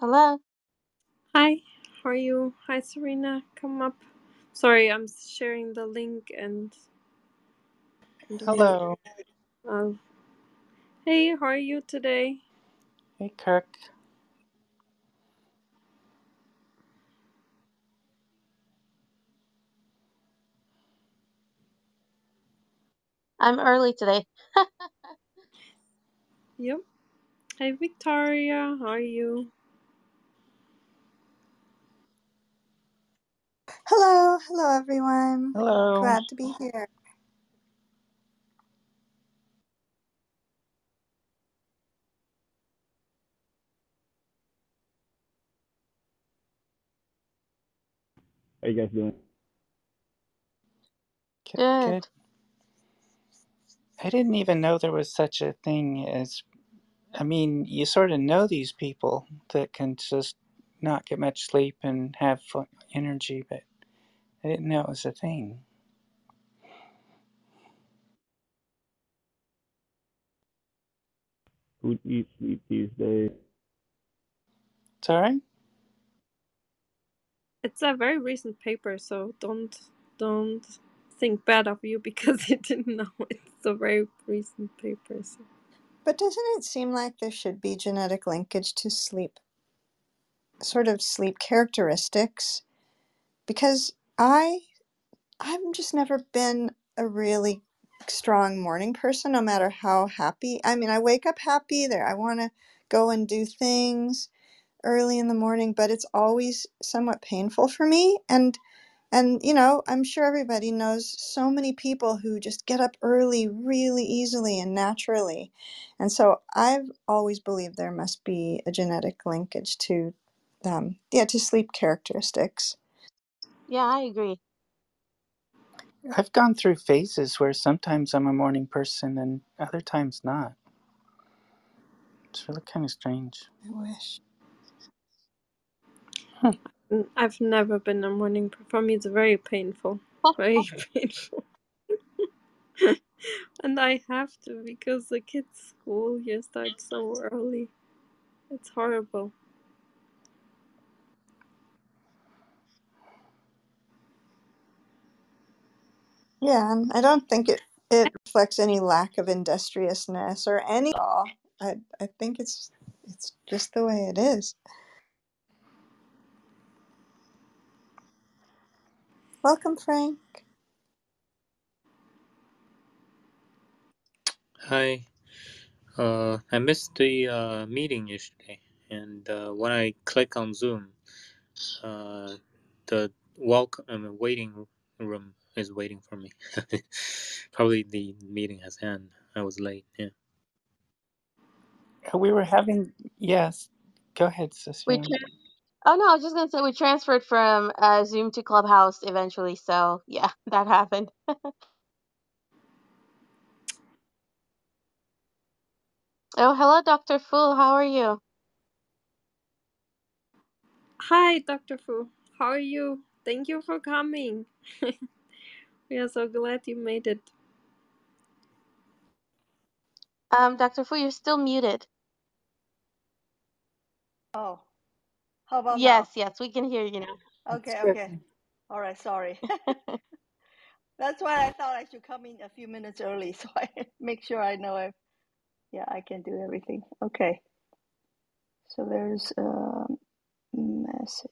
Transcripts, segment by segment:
Hello. Hi, how are you? Hi, Serena. Come up. Sorry, I'm sharing the link and. and Hello. Uh, hey, how are you today? Hey, Kirk. I'm early today. Yep. Hey, Victoria. How are you? Hello, hello everyone. Hello. Glad to be here. How you guys doing? Good, Good. good. I didn't even know there was such a thing as. I mean, you sort of know these people that can just not get much sleep and have fun, energy, but I didn't know it was a thing. Who eats sleep these days? Sorry? It's a very recent paper, so don't don't think bad of you because you didn't know. It's a very recent paper. So. But doesn't it seem like there should be genetic linkage to sleep, sort of sleep characteristics? Because I I've just never been a really strong morning person no matter how happy. I mean, I wake up happy there. I want to go and do things early in the morning, but it's always somewhat painful for me and And, you know, I'm sure everybody knows so many people who just get up early really easily and naturally. And so I've always believed there must be a genetic linkage to, um, yeah, to sleep characteristics. Yeah, I agree. I've gone through phases where sometimes I'm a morning person and other times not. It's really kind of strange. I wish. Mm, I've never been a morning. per- For me, it's very painful. Very painful. and I have to because the kids' school here starts so early. It's horrible. Yeah, and I don't think it, it reflects any lack of industriousness or any at all. I, I think it's it's just the way it is. Welcome, Frank. Hi. Uh, I missed the uh, meeting yesterday, and uh, when I click on Zoom, uh, the welcome I mean, waiting room is waiting for me. Probably the meeting has ended. I was late. Yeah. We were having. Yes. Go ahead, We tra- oh no, I was just gonna say we transferred from uh, Zoom to Clubhouse eventually. So yeah, that happened. Oh, hello, Dr. Fu. How are you? Hi, Dr. Fu. How are you? Thank you for coming. We are so glad you made it. Um, Dr. Fu, you're still muted. Oh, how about Yes, now? yes, we can hear you now. Okay, okay. All right, sorry. That's why I thought I should come in a few minutes early so I make sure I know if yeah, I can do everything. Okay. So there's a message.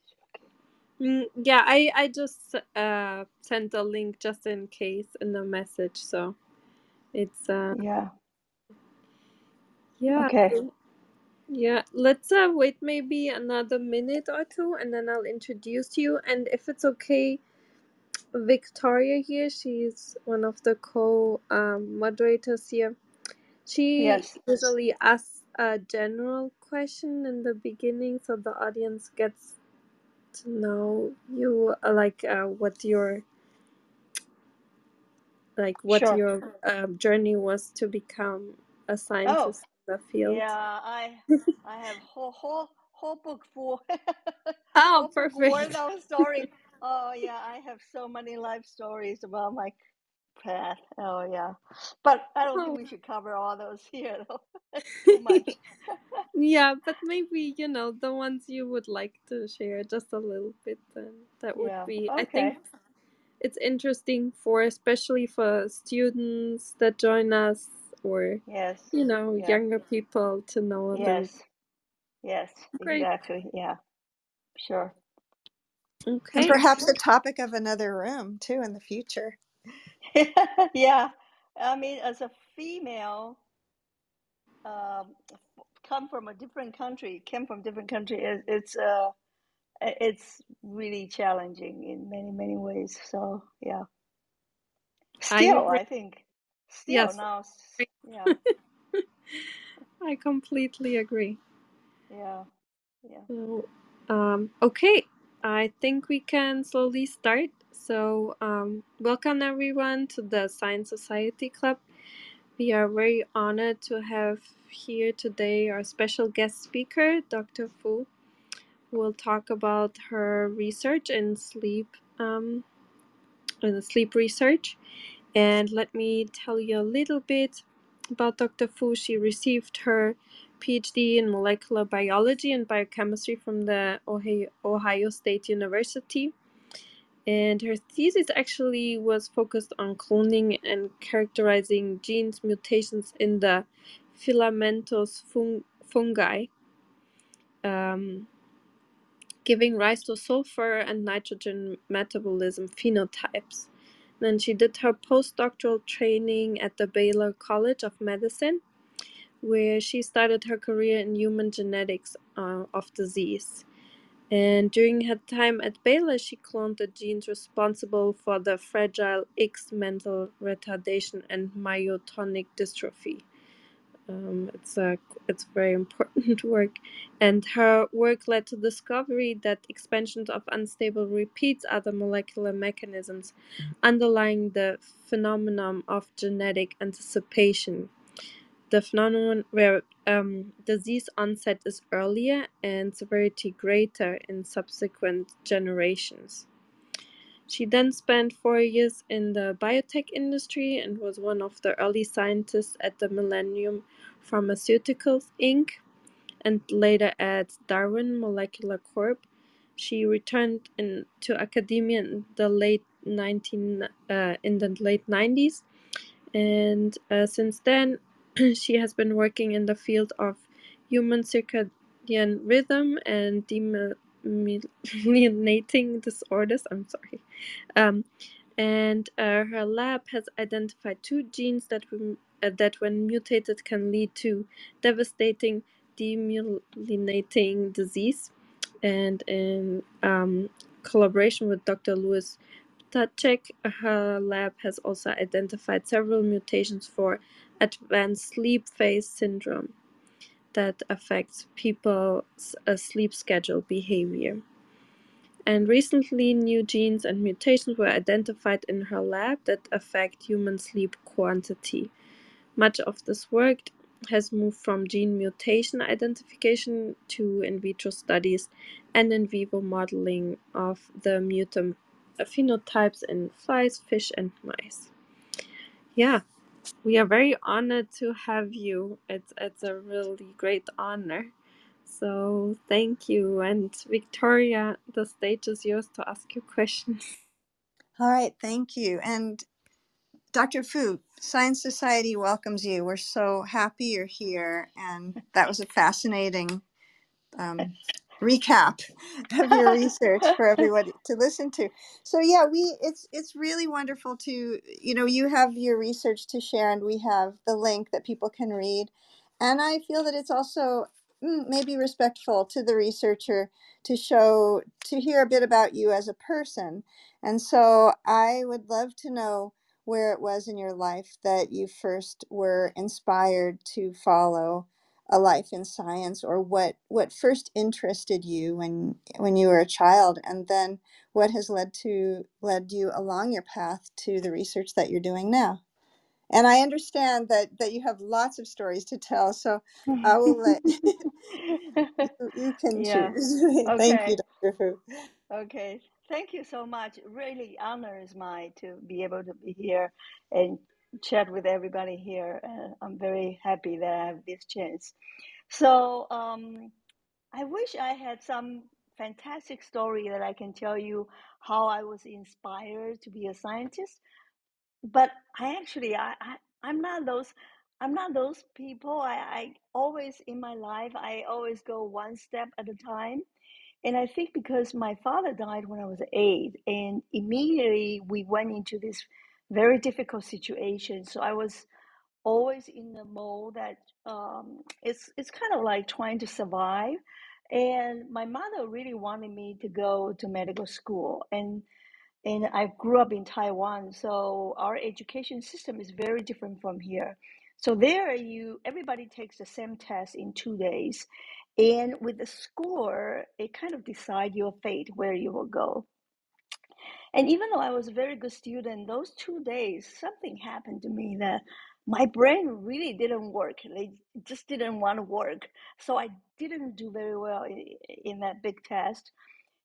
Mm, yeah, I I just uh sent a link just in case in the message, so it's uh Yeah. yeah Okay. yeah. Let's uh wait maybe another minute or two, and then I'll introduce you. And if it's okay, Victoria here, she's one of the co um, moderators here. She Yes. usually asks a general question in the beginning, so the audience gets know you, uh, like uh, what your like what Sure. your um, journey was to become a Oh, scientist in the field. yeah, I I have whole whole whole book full Oh, whole book worth perfect. of story. Oh yeah, I have so many life stories about my path. Oh yeah, but I don't think Oh. we should cover all those here though. Too much. yeah, but maybe, you know, the ones you would like to share just a little bit, then that would yeah. be, I think it's interesting for, especially for students that join us or, Yes. you know, Yeah. younger people to know a little. Yes. Yes. Great. Exactly. Yeah. Sure. And Okay. perhaps the topic of another room too in the future. yeah. I mean, as a female, um, come from a different country, came from different country. It, it's uh, it's really challenging in many many ways. So yeah. I Still, agree. I think. Still Yes. now. Yeah. I completely agree. Yeah. Yeah. So, um, okay, I think we can slowly start. So, um, welcome everyone to the Science Society Club. We are very honored to have here today our special guest speaker, Dr. Fu, who will talk about her research in sleep, um, in sleep research. And let me tell you a little bit about Dr. Fu. She received her PhD in molecular biology and biochemistry from the Ohio, Ohio State University. And her thesis actually was focused on cloning and characterizing genes mutations in the filamentous fun- fungi, um, giving rise to sulfur and nitrogen metabolism phenotypes. Then she did her postdoctoral training at the Baylor College of Medicine, where she started her career in human genetics uh, of disease. And during her time at Baylor, she cloned the genes responsible for the Fragile X mental retardation and myotonic dystrophy. Um, it's a it's very important work, and her work led to the discovery that expansions of unstable repeats are the molecular mechanisms underlying the phenomenon of genetic anticipation. The phenomenon where um, disease onset is earlier and severity greater in subsequent generations. She then spent four years in the biotech industry and was one of the early scientists at the Millennium Pharmaceuticals Inc. and later at Darwin Molecular Corp. She returned into academia in the late 19 uh, in the late 90s, and uh, since then she has been working in the field of human circadian rhythm and demyelinating disorders. I'm sorry. Um, and uh, her lab has identified two genes that, uh, that, when mutated, can lead to devastating demyelinating disease. And in um, collaboration with Dr. Louis Ptacek, her lab has also identified several mutations for advanced sleep phase syndrome that affects people's uh, sleep schedule behavior. And recently, new genes and mutations were identified in her lab that affect human sleep quantity. Much of this work has moved from gene mutation identification to in vitro studies and in vivo modeling of the mutant phenotypes in flies, fish, and mice. Yeah, we are very honored to have you. It's it's a really great honor. So thank you. And Victoria, the stage is yours to ask your questions. All right, thank you. And Dr. Fu, Science Society welcomes you. We're so happy you're here. And that was a fascinating um, recap of your research for everybody to listen to. So yeah, we it's it's really wonderful to you know you have your research to share and we have the link that people can read. And I feel that it's also mm, maybe respectful to the researcher to show to hear a bit about you as a person. And so I would love to know where it was in your life that you first were inspired to follow a life in science or what what first interested you when when you were a child and then what has led to led you along your path to the research that you're doing now and i understand that that you have lots of stories to tell so i will let you, can yeah. choose thank you Okay. dr fu Okay, thank you so much. Really, honors my to be able to be here and chat with everybody here. Uh, I'm very happy that I have this chance. So, um, I wish I had some fantastic story that I can tell you how I was inspired to be a scientist. But I actually, I, I I'm not those. I'm not those people. I, I always in my life, I always go one step at a time and I think because my father died when I was eight, and immediately we went into this very difficult situation. So I was always in the mode that um, it's it's kind of like trying to survive. And my mother really wanted me to go to medical school, and and I grew up in Taiwan, so our education system is very different from here. So there, you everybody takes the same test in two days, and with the score, it kind of decide your fate where you will go. And even though I was a very good student, those two days something happened to me that my brain really didn't work. They just didn't want to work, so I didn't do very well in, that big test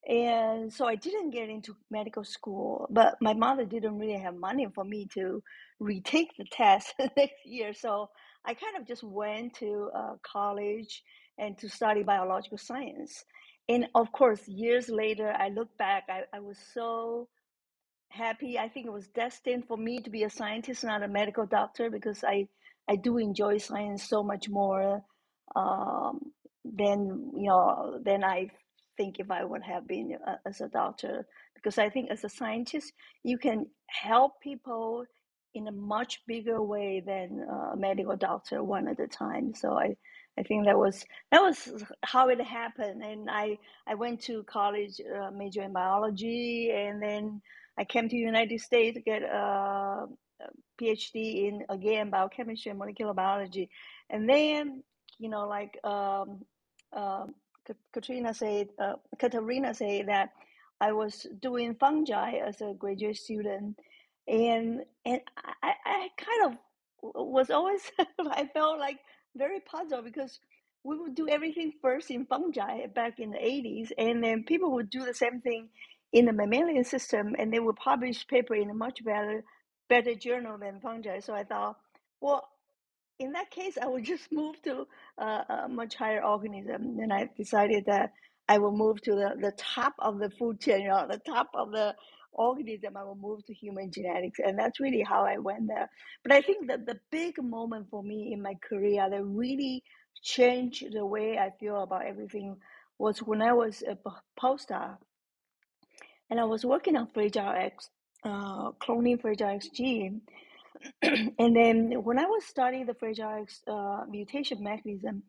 and so I didn't get into medical school, but my mother didn't really have money for me to retake the test next year. So I kind of just went to uh, college and to study biological science. And of course, years later, I look back, I, I was so happy. I think it was destined for me to be a scientist, not a medical doctor, because I, I do enjoy science so much more um, than you know than I think if I would have been a, as a doctor. Because I think as a scientist, you can help people in a much bigger way than a medical doctor one at a time. So I, I think that was that was how it happened. And I I went to college, uh, major in biology, and then I came to the United States to get a, PhD in again biochemistry and molecular biology, and then you know like um, um, Katrina said, uh, Katarina said that I was doing fungi as a graduate student, and and I, I kind of was always I felt like very puzzled because we would do everything first in fungi back in the 80s, and then people would do the same thing in the mammalian system, and they will publish paper in a much better better journal than fungi. So I thought, well, in that case, I would just move to a much higher organism. And I decided that I will move to the, the top of the food chain, you know, the top of the organism. I will move to human genetics. And that's really how I went there. But I think that the big moment for me in my career that really changed the way I feel about everything was when I was a postdoc and I was working on Fragile X, uh, cloning Fragile X gene. and then when I was studying the Fragile X uh, mutation mechanism,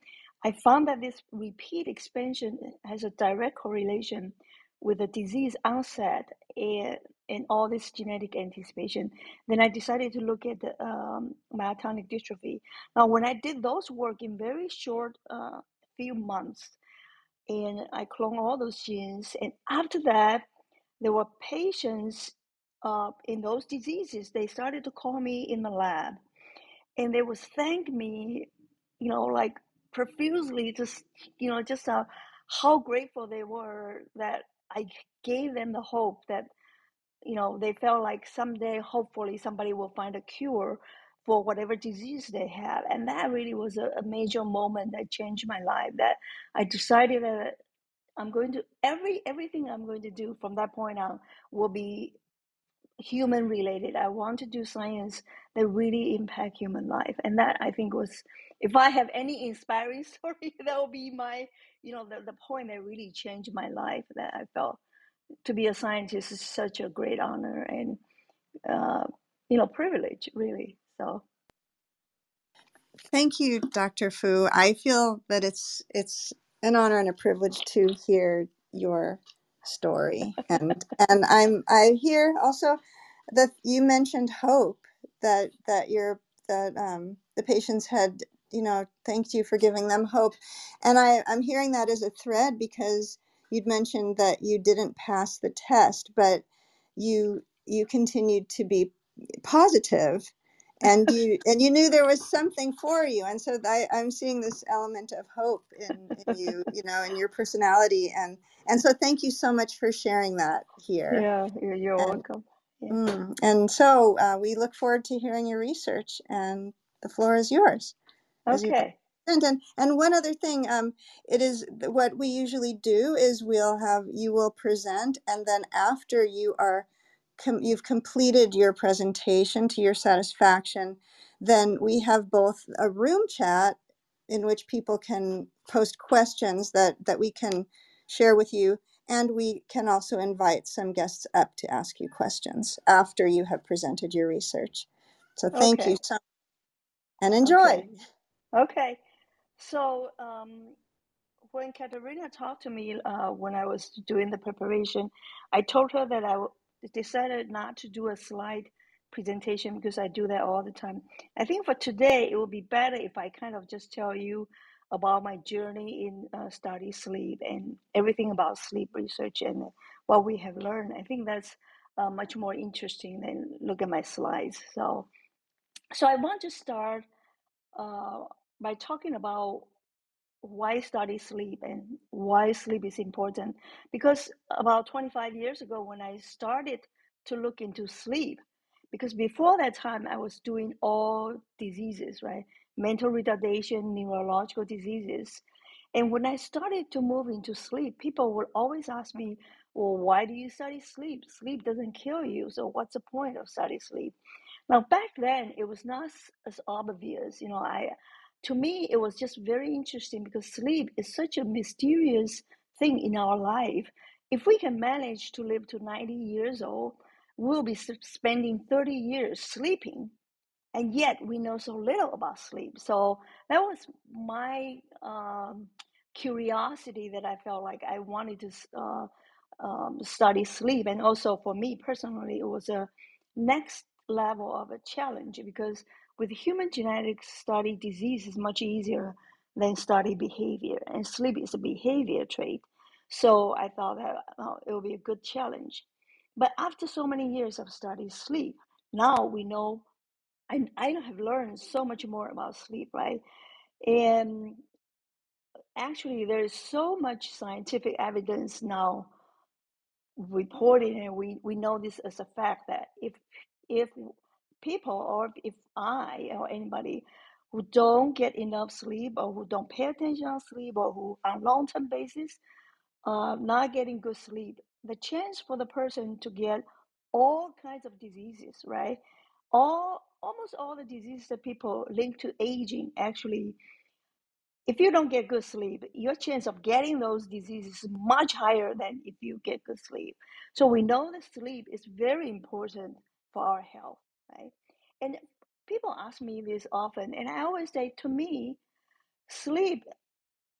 I found that this repeat expansion has a direct correlation with the disease onset and, and all this genetic anticipation. Then I decided to look at the um, myotonic dystrophy. Now, when I did those work in very short uh, few months, and I cloned all those genes, and after that, there were patients uh, in those diseases. They started to call me in the lab, and they would thank me, you know, like profusely, just you know, just uh, how grateful they were that I gave them the hope that you know they felt like someday, hopefully, somebody will find a cure for whatever disease they have, and that really was a, a major moment that changed my life. That I decided that I'm going to every everything I'm going to do from that point on will be human related. I want to do science that really impact human life, and that I think was if I have any inspiring story, that will be my you know the the point that really changed my life. That I felt to be a scientist is such a great honor and uh, you know privilege, really. So Thank you, Dr. Fu. I feel that it's it's an honor and a privilege to hear your story, and and I'm I hear also that you mentioned hope that that your that um, the patients had you know thanked you for giving them hope, and I I'm hearing that as a thread because you'd mentioned that you didn't pass the test, but you you continued to be positive and you and you knew there was something for you and so I, i'm seeing this element of hope in, in you you know in your personality and and so thank you so much for sharing that here Yeah, you're, you're and welcome. Yeah. mm, and so uh, we look forward to hearing your research and the floor is yours Okay. and and and one other thing, um, it is what we usually do is we'll have you will present, and then after you are com- you've completed your presentation to your satisfaction, then we have both a room chat in which people can post questions that that we can share with you, and we can also invite some guests up to ask you questions after you have presented your research. So thank you Okay. so and enjoy. Okay. Okay. So, um, when Katerina talked to me uh, when I was doing the preparation, I told her that I decided not to do a slide presentation because I do that all the time. I think for today, it would be better if I kind of just tell you about my journey in uh, study sleep and everything about sleep research and what we have learned. I think that's uh, much more interesting than look at my slides. So, so I want to start uh, by talking about why study sleep and why sleep is important. Because about 25 years ago, when I started to look into sleep, because before that time, I was doing all diseases, right? Mental retardation, neurological diseases. And when I started to move into sleep, people would always ask me, well, why do you study sleep? Sleep doesn't kill you. So what's the point of study sleep? Now, back then, it was not as obvious. You know, I to me, it was just very interesting because sleep is such a mysterious thing in our life. If we can manage to live to 90 years old, we'll be spending 30 years sleeping and yet we know so little about sleep. So that was my um, curiosity that I felt like I wanted to uh, um, study sleep, and also for me personally, it was a next level of a challenge because with human genetics, study disease is much easier than study behavior, and sleep is a behavior trait. So I thought that uh, it would be a good challenge. But after so many years of studying sleep, now we know I, I have learned so much more about sleep, right? And actually, there's so much scientific evidence now reported, and we, we know this as a fact that if if people or if I or anybody who don't get enough sleep or who don't pay attention on sleep or who on long term basis uh, not getting good sleep, the chance for the person to get all kinds of diseases, right? All almost all the diseases that people link to aging actually if you don't get good sleep your chance of getting those diseases is much higher than if you get good sleep so we know that sleep is very important for our health right and people ask me this often and i always say to me sleep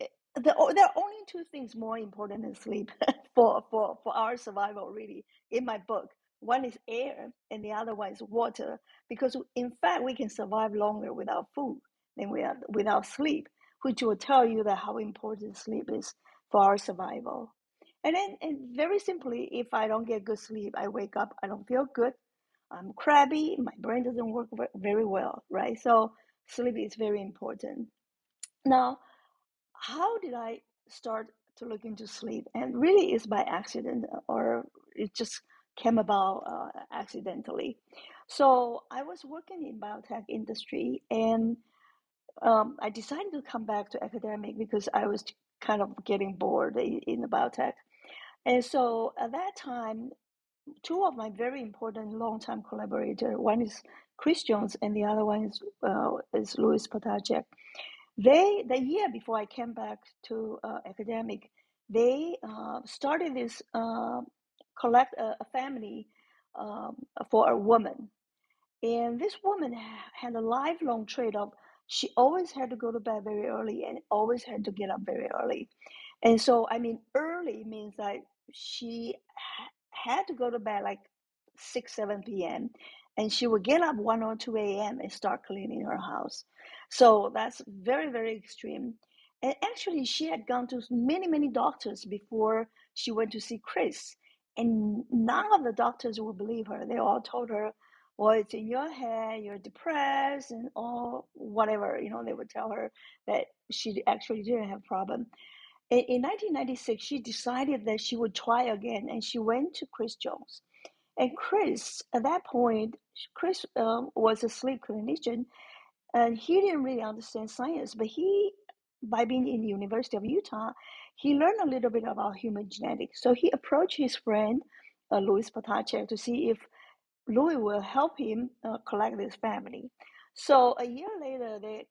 eh, the, there are only two things more important than sleep for, for, for our survival, really, in my book. One is air, and the other one is water. Because in fact, we can survive longer without food than without, without sleep, which will tell you that how important sleep is for our survival. And then, and very simply, if I don't get good sleep, I wake up, I don't feel good, I'm crabby, my brain doesn't work very well, right? So sleep is very important. Now, how did I start to look into sleep? And really, it's by accident, or it just came about uh, accidentally. So I was working in biotech industry, and um, I decided to come back to academic because I was kind of getting bored in, in the biotech. And so at that time, two of my very important long-time collaborators, one is Chris Jones, and the other one is uh, is Louis Ptacek they, the year before I came back to uh, academic, they uh, started this uh, collect a, a family um, for a woman, and this woman had a lifelong trade of she always had to go to bed very early and always had to get up very early. And so, I mean, early means that she had to go to bed like 6, 7 p.m. And she would get up 1 or 2 a.m. and start cleaning her house. So that's very, very extreme. And actually, she had gone to many, many doctors before she went to see Chris. And none of the doctors would believe her. They all told her, well, it's in your head, you're depressed and all whatever, you know, they would tell her that she actually didn't have a problem. In, in 1996, she decided that she would try again and she went to Chris Jones. And Chris, at that point, Chris um, was a sleep clinician and he didn't really understand science, but he, by being in the University of Utah, he learned a little bit about human genetics. So he approached his friend, uh, Louis Ptacek, to see if Louis will help him uh, collect this family. So a year later, they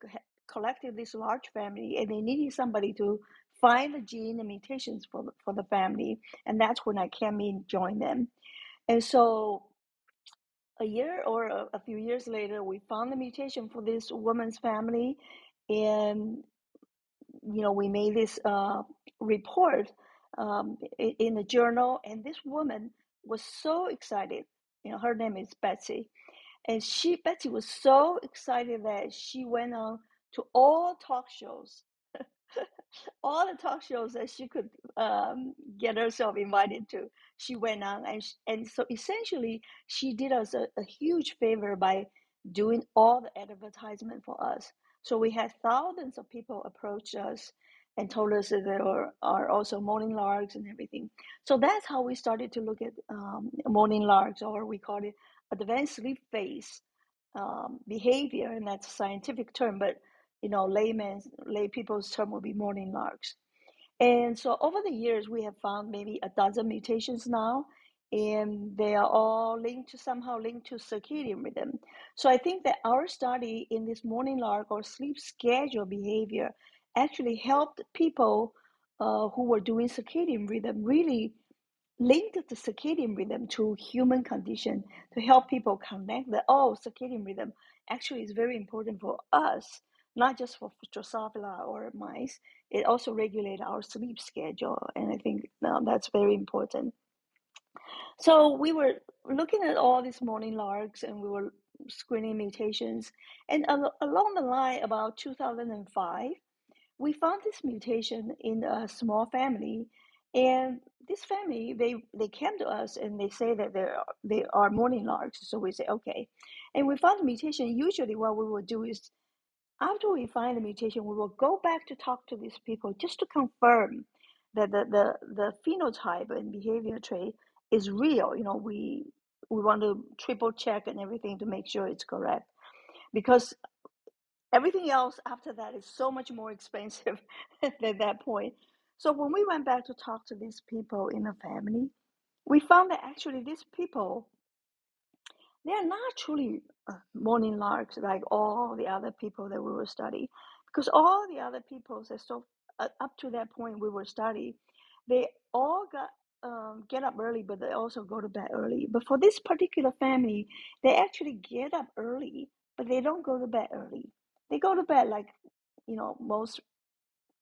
collected this large family, and they needed somebody to find the gene and mutations for the, for the family, and that's when I came in, joined them. And so a year or a, a few years later, we found the mutation for this woman's family, and you know we made this uh, report um, in, the journal, and this woman was so excited. You know, her name is Betsy, and she Betsy was so excited that she went on to all talk shows all the talk shows that she could um, get herself invited to, she went on, and sh- and so essentially she did us a, a huge favor by doing all the advertisement for us. So we had thousands of people approach us and told us that there are, are also morning larks and everything. So that's how we started to look at um, morning larks, or we call it advanced sleep phase um, behavior, and that's a scientific term, but you know, layman's lay people's term would be morning larks. And so over the years, we have found maybe a dozen mutations now, and they are all linked to somehow linked to circadian rhythm. So I think that our study in this morning lark or sleep schedule behavior actually helped people uh, who were doing circadian rhythm really linked the circadian rhythm to human condition to help people connect that oh circadian rhythm actually is very important for us not just for Drosophila or mice. It also regulates our sleep schedule, and I think um, that's very important. So we were looking at all these morning larks, and we were screening mutations. And al- along the line, about 2005, we found this mutation in a small family, and this family they they came to us and they say that they are they are morning larks. So we say okay, and we found the mutation. Usually, what we would do is after we find the mutation, we will go back to talk to these people just to confirm that the, the, the phenotype and behavior trait is real. You know, we we want to triple check and everything to make sure it's correct because everything else after that is so much more expensive at that point. So when we went back to talk to these people in the family, we found that actually these people they are not truly uh, morning larks like all the other people that we were study, because all the other people that so uh, up to that point we were study, they all got um, get up early, but they also go to bed early. But for this particular family, they actually get up early, but they don't go to bed early. They go to bed like you know most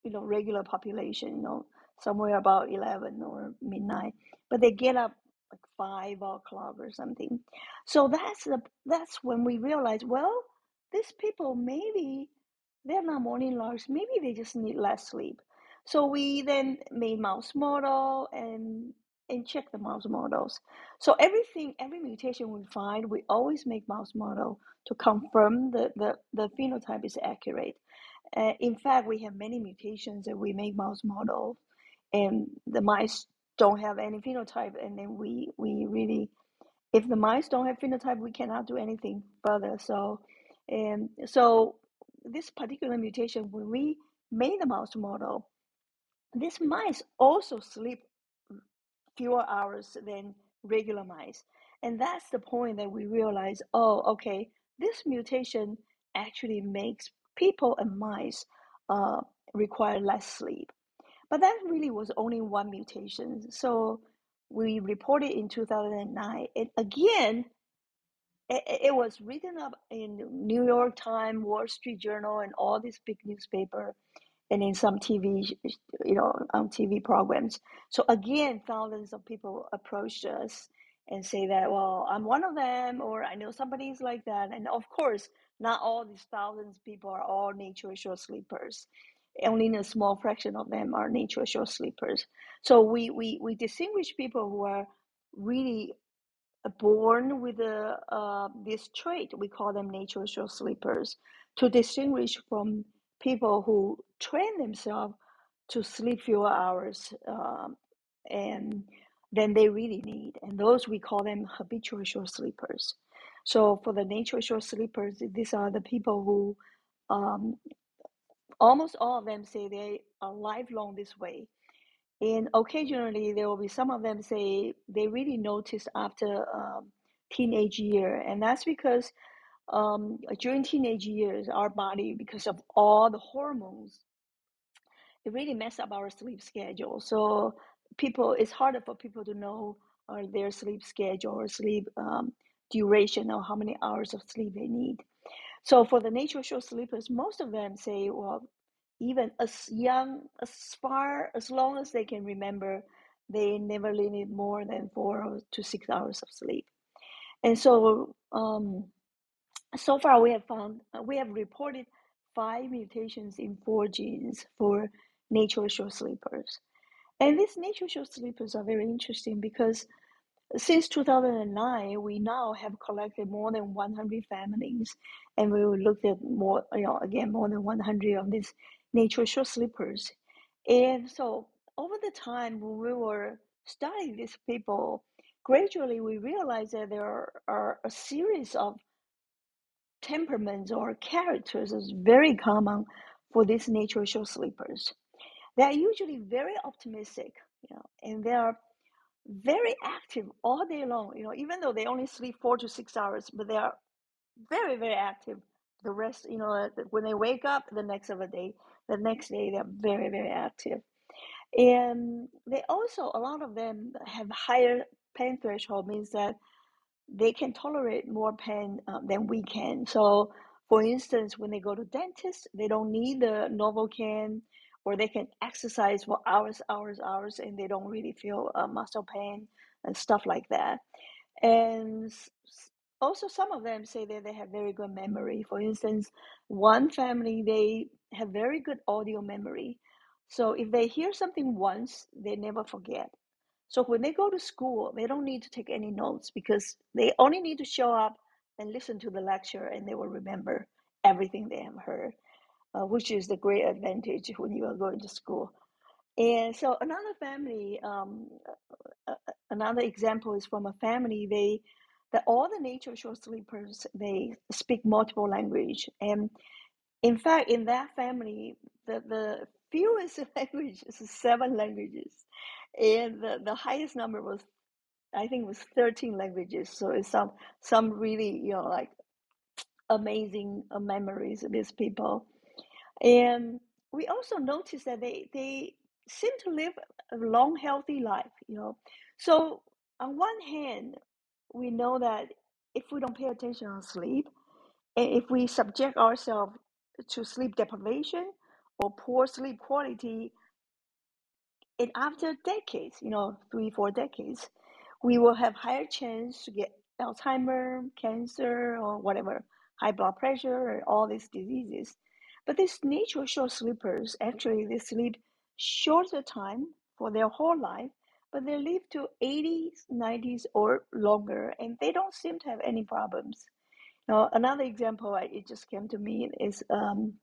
you know regular population, you know somewhere about eleven or midnight, but they get up five o'clock or something. So that's the that's when we realize, well, these people maybe they're not morning larks, maybe they just need less sleep. So we then made mouse model and and check the mouse models. So everything, every mutation we find, we always make mouse model to confirm the, the, the phenotype is accurate. Uh, in fact, we have many mutations that we make mouse model, and the mice don't have any phenotype, and then we we really, if the mice don't have phenotype, we cannot do anything further. So, and so this particular mutation, when we made the mouse model, these mice also sleep fewer hours than regular mice, and that's the point that we realize. Oh, okay, this mutation actually makes people and mice uh, require less sleep. But that really was only one mutation. So we reported in 2009. And again, it, it was written up in New York Times, Wall Street Journal, and all these big newspaper, and in some TV, you know, on TV programs. So again, thousands of people approached us and say that, well, I'm one of them, or I know somebody's like that. And of course, not all these thousands of people are all nature short sleepers only in a small fraction of them are nature short sleepers. So we, we, we distinguish people who are really born with a, uh, this trait. We call them natural short sleepers to distinguish from people who train themselves to sleep fewer hours um, and than they really need. And those we call them habitual short sleepers. So for the natural short sleepers, these are the people who um, almost all of them say they are lifelong this way. And occasionally there will be some of them say they really notice after um, teenage year, and that's because um, during teenage years, our body, because of all the hormones, it really mess up our sleep schedule. So people, it's harder for people to know uh, their sleep schedule or sleep um, duration or how many hours of sleep they need. So for the natural show sleepers, most of them say, well, even as young, as far, as long as they can remember, they never really need more than four to six hours of sleep. And so, um, so far we have found, uh, we have reported five mutations in four genes for natural short sleepers. And these natural short sleepers are very interesting because since 2009, we now have collected more than 100 families, and we looked at more, you know, again, more than 100 of these nature short sleepers. And so over the time when we were studying these people, gradually we realized that there are, a series of temperaments or characters is very common for these nature short sleepers. They are usually very optimistic, you know, and they are very active all day long. You know, even though they only sleep four to six hours, but they are very, very active. The rest, you know, when they wake up the next of the day, the next day they're very, very active. And they also, a lot of them have higher pain threshold, means that they can tolerate more pain um, than we can. So, for instance, when they go to dentist, they don't need the Novocaine, or they can exercise for hours, hours, hours, and they don't really feel uh, muscle pain and stuff like that. And also, some of them say that they have very good memory. For instance, one family they have very good audio memory. So if they hear something once, they never forget. So when they go to school, they don't need to take any notes because they only need to show up and listen to the lecture and they will remember everything they have heard, uh, which is the great advantage when you are going to school. And so another family, um, uh, uh, another example is from a family. They, that all the nature short sleepers, they speak multiple language, and in fact, in that family, the the fewest language is seven languages, and the, the highest number was I think was thirteen languages. So it's some some really you know like amazing uh, memories of these people. And we also noticed that they, they seem to live a long, healthy life, you know. So on one hand, we know that if we don't pay attention on sleep, and if we subject ourselves to sleep deprivation or poor sleep quality, and after decades, you know, three, four decades, we will have higher chance to get Alzheimer, cancer, or whatever, high blood pressure, all these diseases. But these natural short sleepers, actually, they sleep shorter time for their whole life, but they live to 80s, 90s, or longer, and they don't seem to have any problems. Now, another example, I, it just came to me, is um,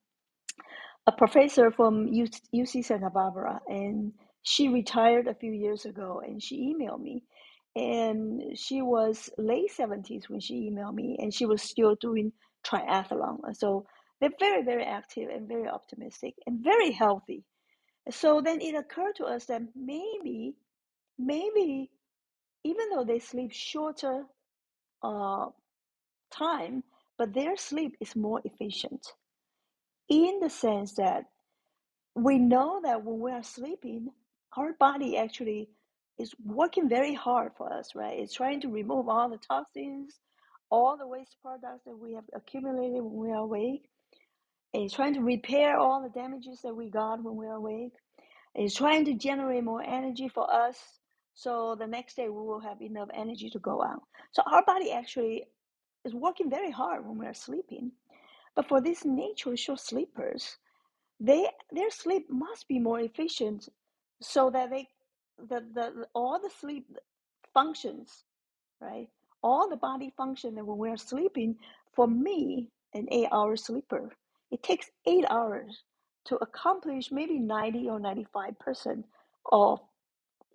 a professor from UC Santa Barbara, and she retired a few years ago, and she emailed me. And she was late 70s when she emailed me, and she was still doing triathlon. So they're very, very active and very optimistic and very healthy. So then it occurred to us that maybe, maybe, even though they sleep shorter uh, time, but their sleep is more efficient in the sense that we know that when we are sleeping, our body actually is working very hard for us, right? It's trying to remove all the toxins, all the waste products that we have accumulated when we are awake. It's trying to repair all the damages that we got when we are awake. It's trying to generate more energy for us. So the next day we will have enough energy to go out. So our body actually is working very hard when we are sleeping. But for these natural short sleepers, they their sleep must be more efficient so that they the, the all the sleep functions right all the body function that when we're sleeping, for me, an eight hour sleeper, it takes eight hours to accomplish maybe 90 or 95% of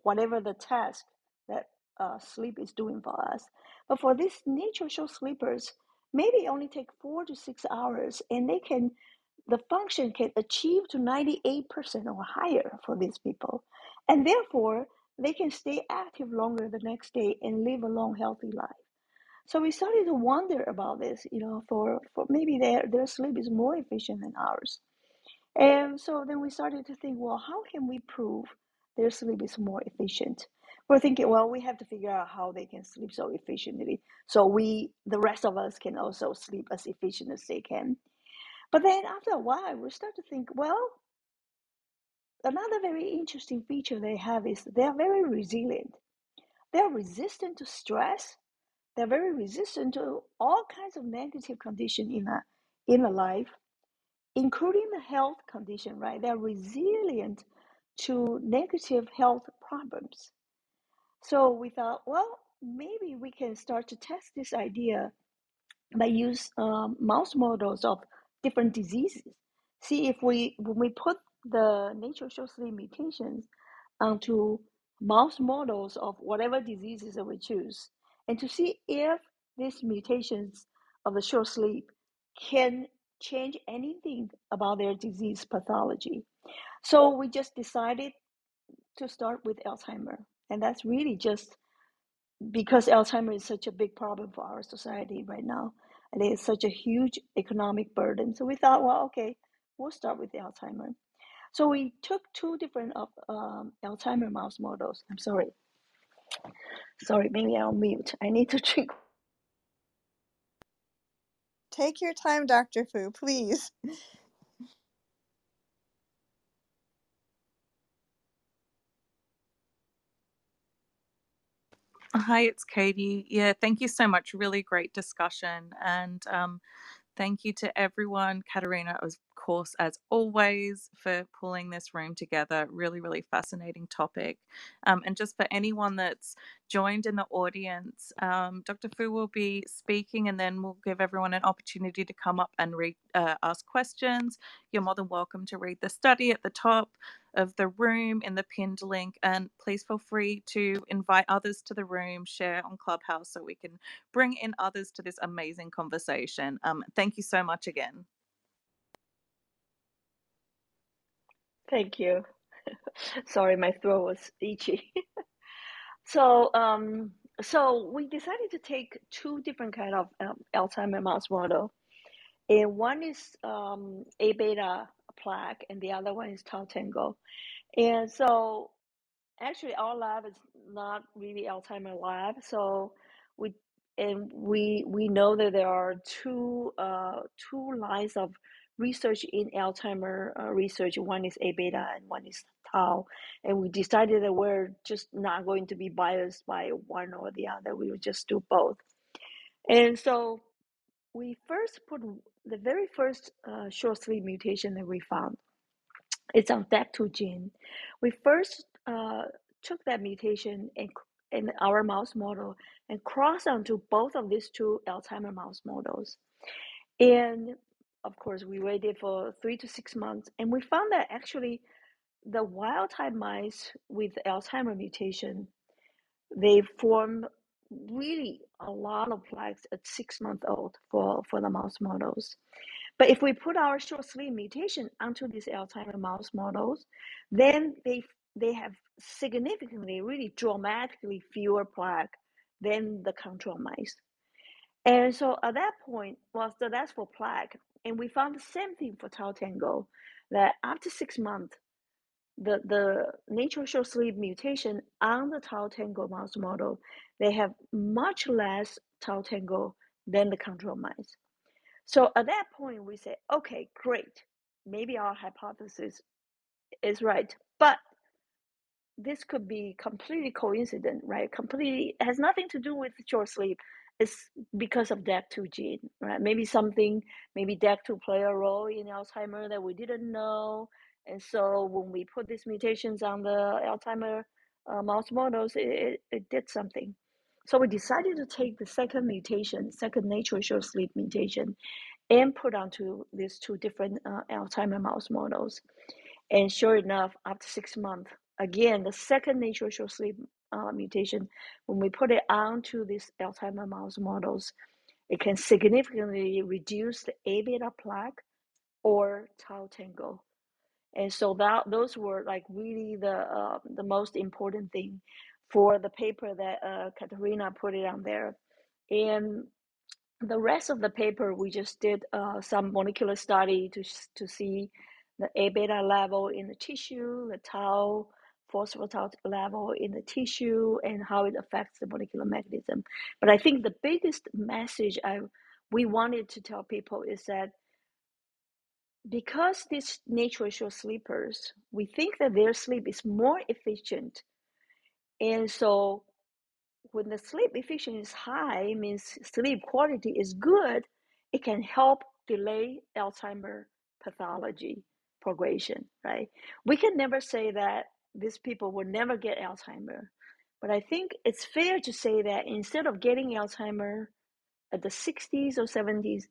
whatever the task that uh, sleep is doing for us. But for these nature show sleepers, maybe only take four to six hours and they can the function can achieve to 98% or higher for these people. And therefore, they can stay active longer the next day and live a long, healthy life. So we started to wonder about this, you know, for, for maybe their, their sleep is more efficient than ours. And so then we started to think, well, how can we prove their sleep is more efficient? We're thinking, well, we have to figure out how they can sleep so efficiently. So we, the rest of us, can also sleep as efficient as they can. But then after a while, we start to think, well, another very interesting feature they have is they're very resilient. They're resistant to stress. They're very resistant to all kinds of negative condition in a in a life, including the health condition. Right? They're resilient to negative health problems. So we thought, well, maybe we can start to test this idea by use um, mouse models of different diseases. See if we when we put the nature show sleep mutations onto mouse models of whatever diseases that we choose, and to see if these mutations of the short sleep can change anything about their disease pathology. So we just decided to start with Alzheimer, and that's really just because Alzheimer is such a big problem for our society right now, and it's such a huge economic burden. So we thought, well, okay, we'll start with the Alzheimer. So we took two different of um, Alzheimer mouse models. I'm sorry, sorry, maybe I'll mute. I need to drink. Take your time, Dr. Fu, please. Hi, it's Katie. Yeah, thank you so much. Really great discussion. And um, thank you to everyone. Katerina, of course, as always, for pulling this room together. Really, really fascinating topic. Um, and just for anyone that's joined in the audience, um, Dr. Fu will be speaking and then we'll give everyone an opportunity to come up and read, uh, ask questions. You're more than welcome to read the study at the top of the room in the pinned link. And please feel free to invite others to the room, share on Clubhouse so we can bring in others to this amazing conversation. Um, thank you so much again. Thank you. Sorry, my throat was itchy. so, um, so we decided to take two different kind of um, Alzheimer mouse model, and one is um, A beta plaque, and the other one is tau tangle. And so actually our lab is not really Alzheimer lab, so we and we we know that there are two uh, two lines of research in Alzheimer uh, research. One is A beta and one is tau, and we decided that we're just not going to be biased by one or the other. We would just do both. And so we first put the very first uh, short sleep mutation that we found it's on DEC2 gene. We first uh, took that mutation in, in our mouse model and crossed onto both of these two Alzheimer mouse models. And of course, we waited for three to six months, and we found that actually the wild type mice with Alzheimer mutation, they form really a lot of plaques at six months old for, for the mouse models. But if we put our short sleep mutation onto these Alzheimer mouse models, then they they have significantly, really dramatically fewer plaque than the control mice. And so at that point, well, so that's for plaque. And we found the same thing for tau tangle, that after six months, the, the nature short sleep mutation on the tau tangle mouse model, they have much less tau tangle than the control mice. So at that point, we say, okay, great. Maybe our hypothesis is right. But this could be completely coincident, right? Completely has nothing to do with short sleep. It's because of DEC2 gene, right? Maybe something, maybe DEC2 play a role in Alzheimer that we didn't know. And so when we put these mutations on the Alzheimer uh, mouse models, it, it, it did something. So we decided to take the second mutation, second natural short sleep mutation, and put onto these two different uh, Alzheimer mouse models. And sure enough, after six months, again, the second natural short sleep uh, mutation, when we put it onto these Alzheimer mouse models, it can significantly reduce the A beta plaque or tau tangle. And so that those were like really the uh, the most important thing for the paper that uh, Katerina put it on there. And the rest of the paper, we just did uh, some molecular study to to see the A beta level in the tissue, the tau phospho-tau level in the tissue, and how it affects the molecular mechanism. But I think the biggest message I we wanted to tell people is that because these natural short sleepers, we think that their sleep is more efficient, and so when the sleep efficiency is high, means sleep quality is good, it can help delay Alzheimer pathology progression, right? We can never say that these people will never get Alzheimer, but I think it's fair to say that instead of getting Alzheimer at the 60s or 70s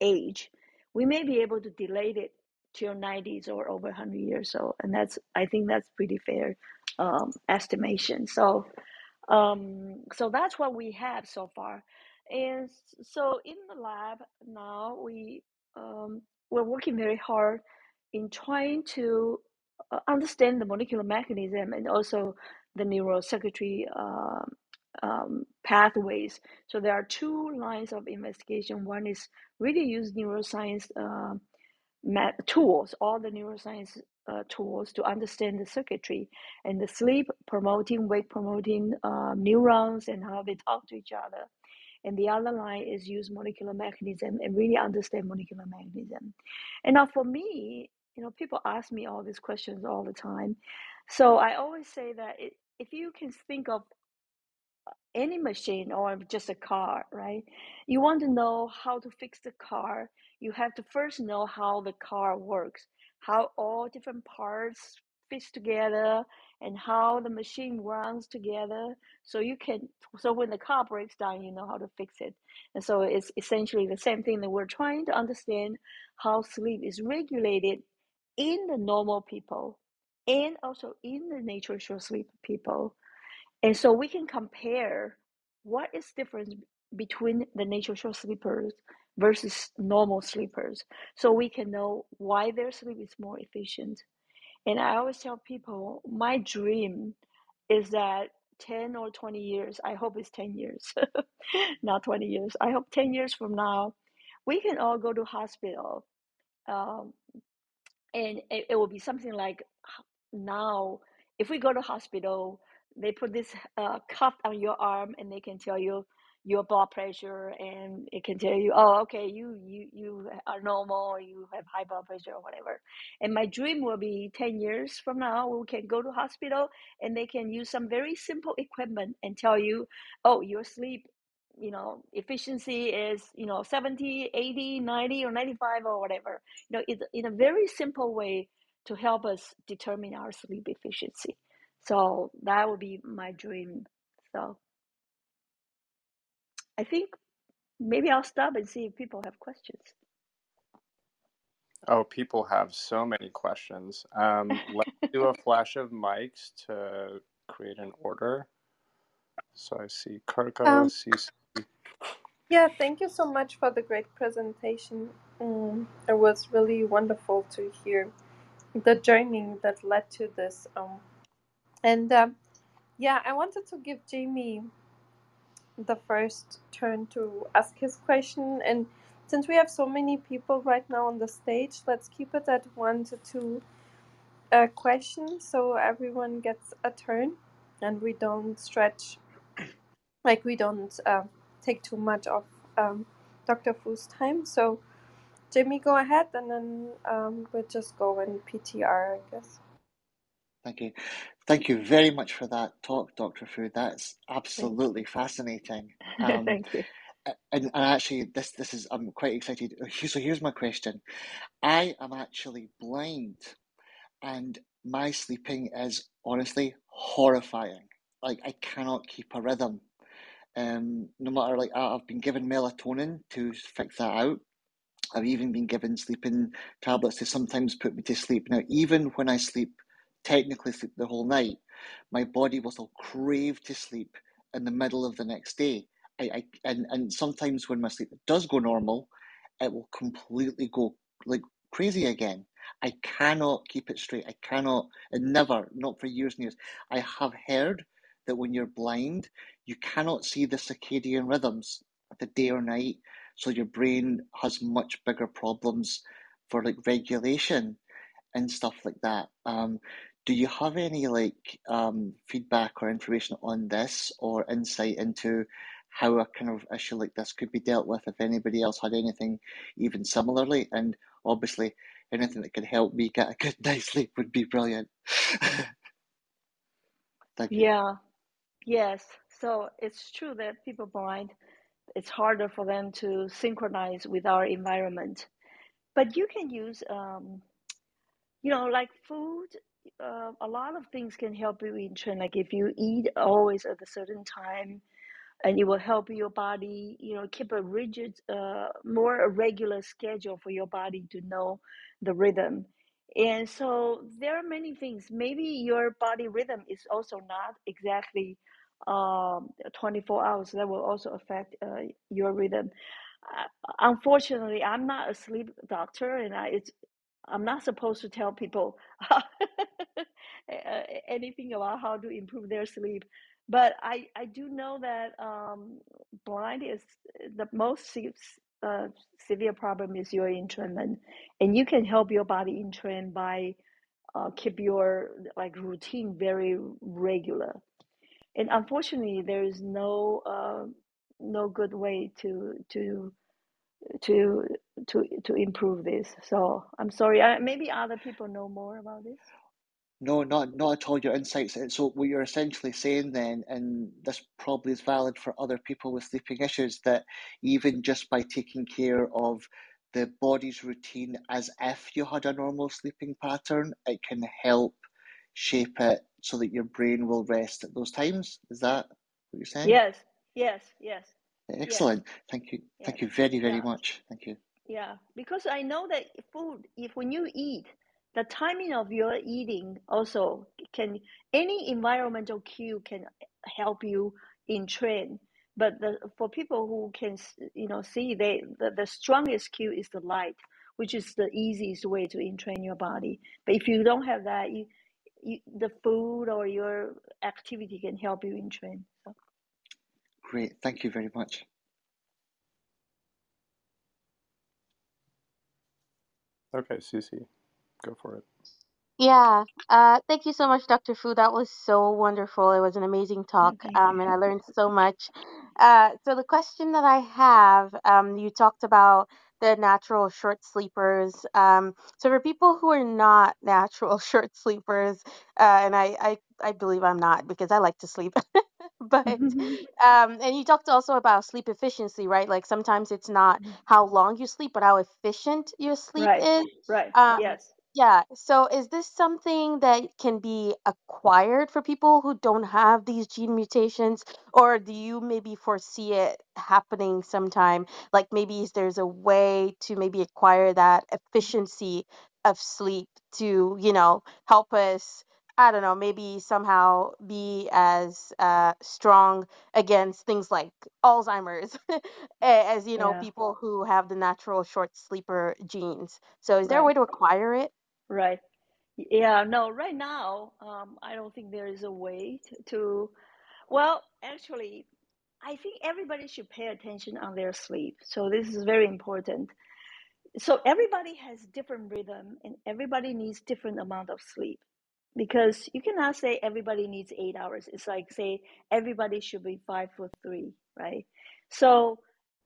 age, we may be able to delay it till 90s or over 100 years old, and that's I think that's pretty fair um, estimation. So um, so that's what we have so far. And so in the lab now, we um, we're working very hard in trying to understand the molecular mechanism and also the neurocircuitry uh, um, pathways. So there are two lines of investigation. One is really use neuroscience uh, tools, all the neuroscience uh, tools to understand the circuitry and the sleep promoting, wake promoting uh, neurons and how they talk to each other. And the other line is use molecular mechanism and really understand molecular mechanism. And now for me, you know, people ask me all these questions all the time. So I always say that it, if you can think of uh, any machine or just a car, right? You want to know how to fix the car. You have to first know how the car works, how all different parts fit together, and how the machine runs together. So you can, so when the car breaks down, you know how to fix it. And so it's essentially the same thing that we're trying to understand how sleep is regulated in the normal people and also in the natural short sleep people and so we can compare what is difference between the natural short sleepers versus normal sleepers. So we can know why their sleep is more efficient. And I always tell people my dream is that 10 or 20 years, I hope it's 10 years, not 20 years. I hope 10 years from now, we can all go to hospital um, and it, it will be something like now if we go to hospital they put this uh, cuff on your arm and they can tell you your blood pressure and it can tell you oh okay you you you are normal or you have high blood pressure or whatever. And my dream will be 10 years from now we can go to hospital and they can use some very simple equipment and tell you oh your sleep you know efficiency is you know 70 80 90 or 95 or whatever you know it's in a very simple way to help us determine our sleep efficiency so that would be my dream. So I think maybe I'll stop and see if people have questions. Oh, people have so many questions. Um, let's do a flash of mics to create an order. So I see Kirko, Um, CC. Yeah, thank you so much for the great presentation. Mm, it was really wonderful to hear the journey that led to this. Um, and um, yeah, I wanted to give Jamie the first turn to ask his question. And since we have so many people right now on the stage, let's keep it at one to two uh, questions so everyone gets a turn and we don't stretch, like, we don't uh, take too much of um, Dr. Fu's time. So, Jimmy, go ahead and then um, we'll just go in PTR, I guess. Thank you. Thank you very much for that talk, Dr. Fu. That's absolutely fascinating. Um, thank you. and, and actually, this this is I'm quite excited. Uh, So here's my question. I am actually blind, and my sleeping is honestly horrifying. Like I cannot keep a rhythm. Um, no matter like I've been given melatonin to fix that out. I've even been given sleeping tablets to sometimes put me to sleep. Now, even when I sleep, technically sleep the whole night, my body will still crave to sleep in the middle of the next day. I, I and, and sometimes when my sleep does go normal, it will completely go like crazy again. I cannot keep it straight. I cannot, and never, not for years and years. I have heard that when you're blind, you cannot see the circadian rhythms, the day or night, so your brain has much bigger problems for like regulation and stuff like that. Um, do you have any like um, feedback or information on this or insight into how a kind of issue like this could be dealt with if anybody else had anything even similarly? And obviously, anything that could help me get a good night's sleep would be brilliant. Thank you. Yeah, yes. So it's true that people blind, it's harder for them to synchronize with our environment. But you can use, um, you know, like food. Uh, a lot of things can help you entrain. Like if you eat always at a certain time, and it will help your body you know keep a rigid uh, more regular schedule for your body to know the rhythm and so there are many things maybe your body rhythm is also not exactly um, 24 hours. That will also affect uh, your rhythm. Uh, unfortunately i'm not a sleep doctor and I, it's I'm not supposed to tell people anything about how to improve their sleep, but I, I do know that um, blind is the most se- uh, severe problem is your entrainment, and you can help your body entrain by uh, keep your like routine very regular. And unfortunately, there is no uh, no good way to to to to to improve this. So I'm sorry. I, maybe other people know more about this. No, not not at all. Your insights. So what you're essentially saying then, and this probably is valid for other people with sleeping issues, that even just by taking care of the body's routine as if you had a normal sleeping pattern, it can help shape it so that your brain will rest at those times. Is that what you're saying? Yes, yes, yes, yes, Excellent. Thank you. yes. Thank you very, very Yeah, much. Thank you. yeah. Because I know that food, if when you eat, the timing of your eating also can any environmental cue can help you entrain. But the, for people who can, you know, see they the, the strongest cue is the light, which is the easiest way to entrain your body. But if you don't have that, you, you the food or your activity can help you entrain. So. Great. Thank you very much. Okay, Cece, go for it. Yeah. Uh, thank you so much, Dr. Fu. That was so wonderful. It was an amazing talk, um, and I learned so much. Uh, so the question that I have, um, you talked about the natural short sleepers. Um, so for people who are not natural short sleepers, uh, and I, I, I believe I'm not because I like to sleep. But um, and you talked also about sleep efficiency, right? Like sometimes it's not how long you sleep, but how efficient your sleep Right, is. right. Um, Yes. Yeah. So is this something that can be acquired for people who don't have these gene mutations, or do you maybe foresee it happening sometime? Like maybe is there's a way to maybe acquire that efficiency of sleep to, you know, help us, I don't know, maybe somehow be as uh, strong against things like Alzheimer's as, you know, Yeah, people who have the natural short sleeper genes. So is there a right, way to acquire it? Right. Yeah, no, right now, um, I don't think there is a way to, to, well, actually, I think everybody should pay attention on their sleep. So this is very important. So everybody has different rhythm and everybody needs different amount of sleep. because you cannot say everybody needs eight hours. It's like say everybody should be five foot three, right? So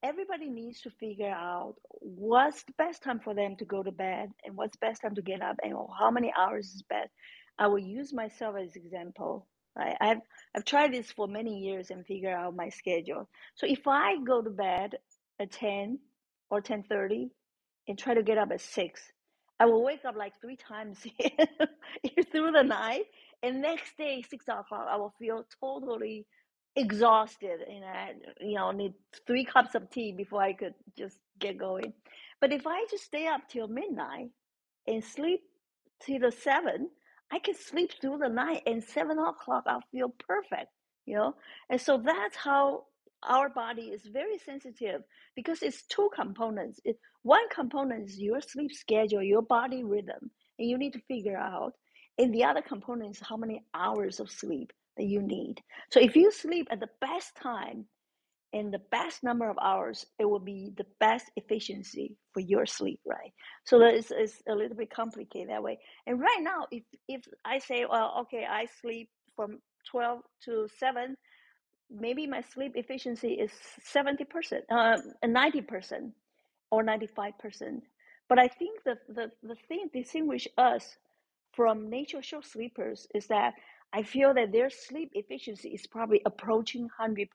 everybody needs to figure out what's the best time for them to go to bed and what's best time to get up and how many hours is best. I will use myself as example. Right? I've I've tried this for many years and figure out my schedule. So if I go to bed at ten or ten thirty and try to get up at six, I will wake up like three times through the night, and next day six o'clock I will feel totally exhausted and I, you know, need three cups of tea before I could just get going. But if I just stay up till midnight and sleep till the seven, I can sleep through the night and seven o'clock I'll feel perfect, you know? And so that's how our body is very sensitive because it's two components. It, one component is your sleep schedule, your body rhythm, and you need to figure out. And the other component is how many hours of sleep that you need. So if you sleep at the best time in the best number of hours, it will be the best efficiency for your sleep, right? So that is it's a little bit complicated that way. And right now, if if I say, well, okay, I sleep from twelve to seven, maybe my sleep efficiency is seventy percent, uh, ninety percent, or ninety five percent. But I think the the the thing distinguish us from nature show sleepers is that I feel that their sleep efficiency is probably approaching 100%,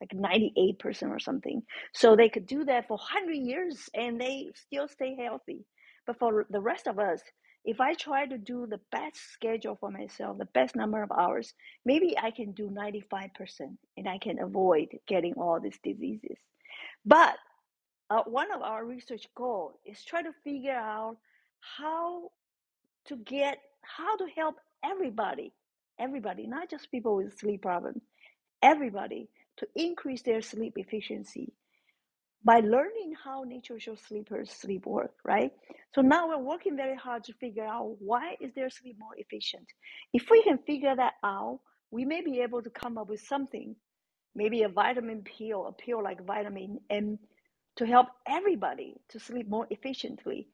like 98% or something. So they could do that for 100 years and they still stay healthy. But for the rest of us, if I try to do the best schedule for myself, the best number of hours, maybe I can do 95% and I can avoid getting all these diseases. But uh, one of our research goals is try to figure out how to get how to help everybody, everybody, not just people with sleep problems, everybody to increase their sleep efficiency by learning how shows sleepers sleep work, right? So now we're working very hard to figure out why is their sleep more efficient. If we can figure that out, we may be able to come up with something, maybe a vitamin pill, a pill like vitamin M, to help everybody to sleep more efficiently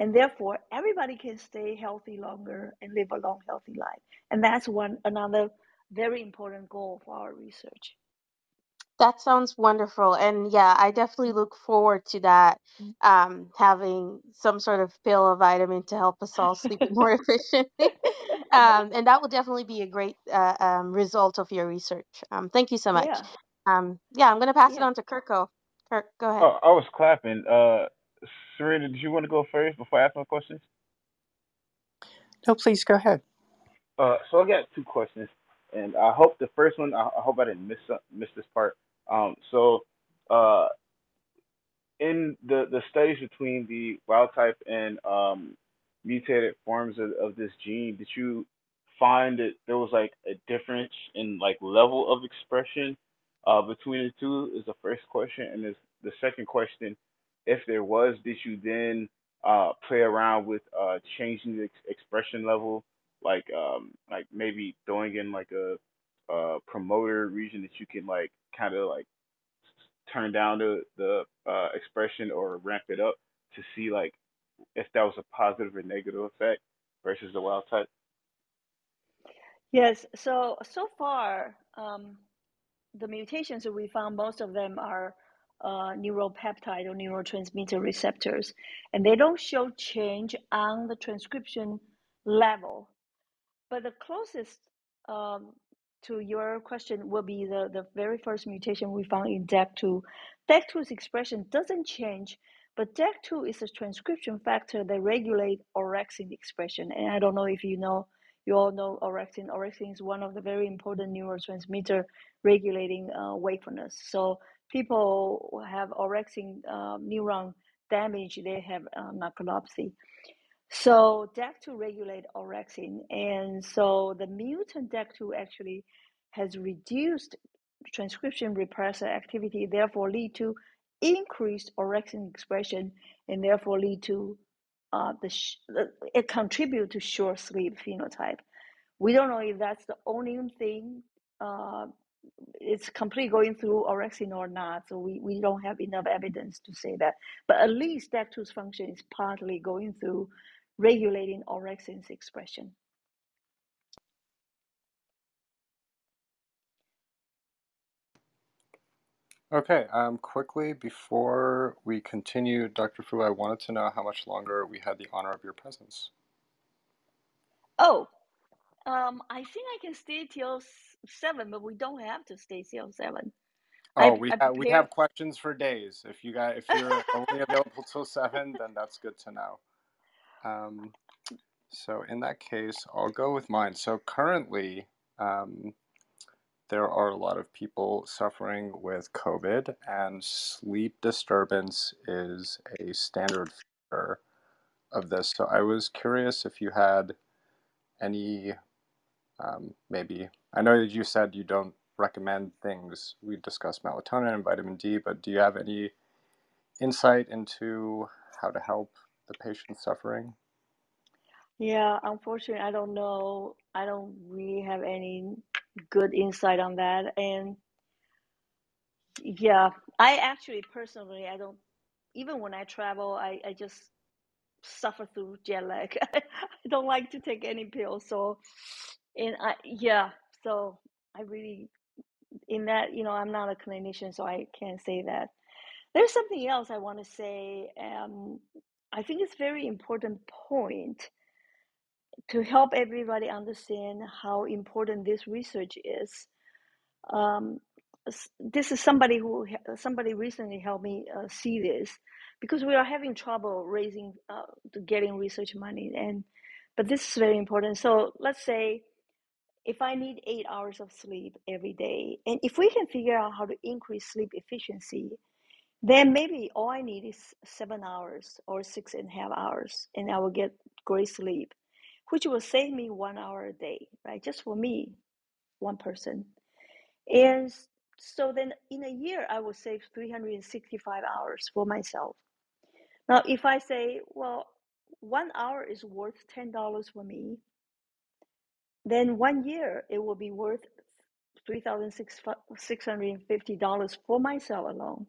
and therefore everybody can stay healthy longer and live a long healthy life and that's one another very important goal for our research That sounds wonderful. And yeah, I definitely look forward to that, um, having some sort of pill or vitamin to help us all sleep more efficiently. Um, and that will definitely be a great uh, um, result of your research. Um, thank you so much. yeah Um, yeah, I'm going to pass it on to Kirko. Kirk, go ahead. Oh, I was clapping. Uh, Serena, did you want to go first before I ask my questions? No, please go ahead. Uh, so I got two questions, and I hope the first one. I, I hope I didn't miss miss this part. Um, so, uh, in the the studies between the wild type and um mutated forms of, of this gene, did you find that there was like a difference in like level of expression uh between the two? Is the first question, and is the second question, if there was, did you then uh play around with uh changing the ex- expression level, like um like maybe throwing in like a uh promoter region that you can like kind of like turn down the the uh, expression or ramp it up to see like if that was a positive or negative effect versus the wild type. yes so so far um, the mutations that we found most of them are uh, neuropeptide or neurotransmitter receptors and they don't show change on the transcription level But the closest um, to your question will be the, the very first mutation we found in DEC2. DEC2's expression doesn't change, but DEC2 is a transcription factor that regulates orexin expression. And I don't know if you know, you all know orexin. Orexin is one of the very important neurotransmitter regulating uh, wakefulness. So people have orexin uh, neuron damage, they have uh, narcolepsy. So DEC2 regulate orexin, and so the mutant DEC2 actually has reduced transcription repressor activity, therefore lead to increased orexin expression, and therefore lead to uh, the sh- it contribute to short sleep phenotype. We don't know if that's the only thing uh, it's completely going through orexin or not. So we, we don't have enough evidence to say that. But at least DEC2's function is partly going through regulating orexin's expression. Okay, um, quickly before we continue, Dr. Fu, I wanted to know how much longer we had the honor of your presence. Oh, um, I think I can stay till seven, but we don't have to stay till seven. Oh, I we have we have questions for days. If you got if you're only available till seven, then that's good to know. Um, so in that case, I'll go with mine. So currently, um, there are a lot of people suffering with COVID, and sleep disturbance is a standard feature of this. So I was curious if you had any, um, maybe, I know that you said you don't recommend things. We discussed melatonin and vitamin D, but do you have any insight into how to help the patient suffering? Yeah, unfortunately, I don't know. I don't really have any good insight on that. And yeah, I actually personally, I don't, even when I travel, I, I just suffer through jet lag. I don't like to take any pills. So, and I, yeah, so I really, in that, you know, I'm not a clinician, so I can't say that. There's something else I want to say. Um, I think it's very important point to help everybody understand how important this research is. Um, this is somebody who somebody recently helped me uh, see this because we are having trouble raising uh, getting research money and but this is very important so let's say if i need eight hours of sleep every day and if we can figure out how to increase sleep efficiency then maybe all i need is seven hours or six and a half hours and i will get great sleep which will save me one hour a day right just for me one person and so then in a year, I will save 365 hours for myself. Now, if I say, well, one hour is worth $10 for me, then one year it will be worth $3,650 for myself alone.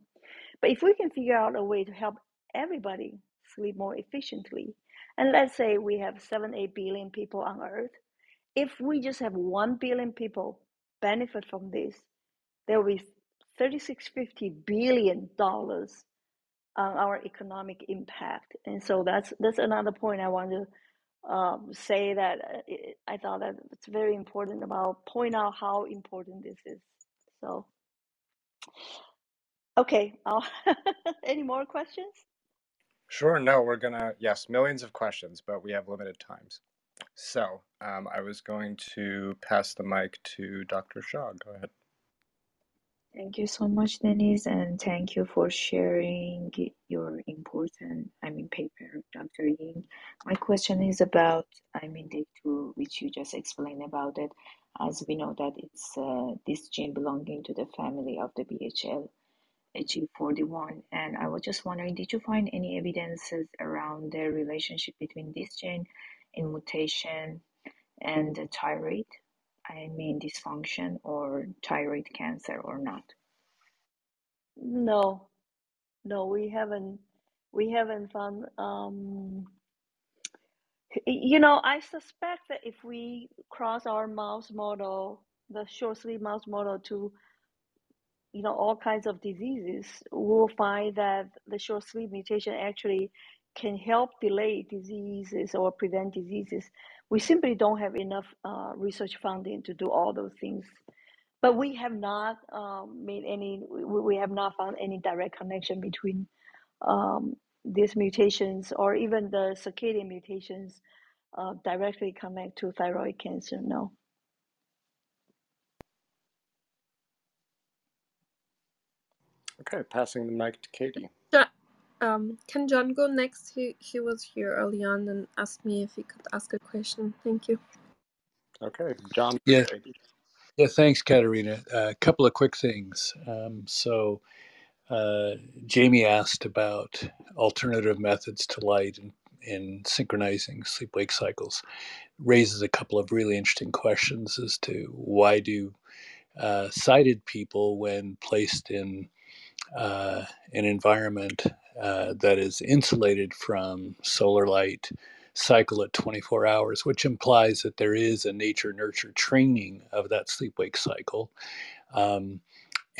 But if we can figure out a way to help everybody sleep more efficiently, and let's say we have 7, 8 billion people on Earth, if we just have 1 billion people benefit from this, there will be 3650 billion dollars on our economic impact and so that's that's another point i want to um, say that uh, i thought that it's very important about point out how important this is so okay any more questions Sure, no, we're gonna, yes, millions of questions, but we have limited times. So um, I was going to pass the mic to Dr. Shaw. Go ahead. Thank you so much, Denise, and thank you for sharing your important, I mean, paper, Dr. Ying. My question is about, I mean, the two which you just explained about it, as we know that it's uh, this gene belonging to the family of the BHL HE41. And I was just wondering, did you find any evidences around the relationship between this gene in mutation and the thyroid? I mean dysfunction or thyroid cancer or not? no no we haven't we haven't found um you know i suspect that if we cross our mouse model the short sleep mouse model to you know all kinds of diseases we'll find that the short sleep mutation actually can help delay diseases or prevent diseases we simply don't have enough uh, research funding to do all those things but we have not um, made any we, have not found any direct connection between um, these mutations or even the circadian mutations uh, directly connect to thyroid cancer no Okay, passing the mic to Katie. Ja- um, can John go next? He he was here early on and asked me if he could ask a question. Thank you. Okay, John. Yeah, yeah. Thanks, Katerina. A uh, couple of quick things. Um, so, uh, Jamie asked about alternative methods to light and in synchronizing sleep-wake cycles. Raises a couple of really interesting questions as to why do uh, sighted people, when placed in uh, an environment uh, that is insulated from solar light cycle at 24 hours, which implies that there is a nature nurture training of that sleep wake cycle. Um,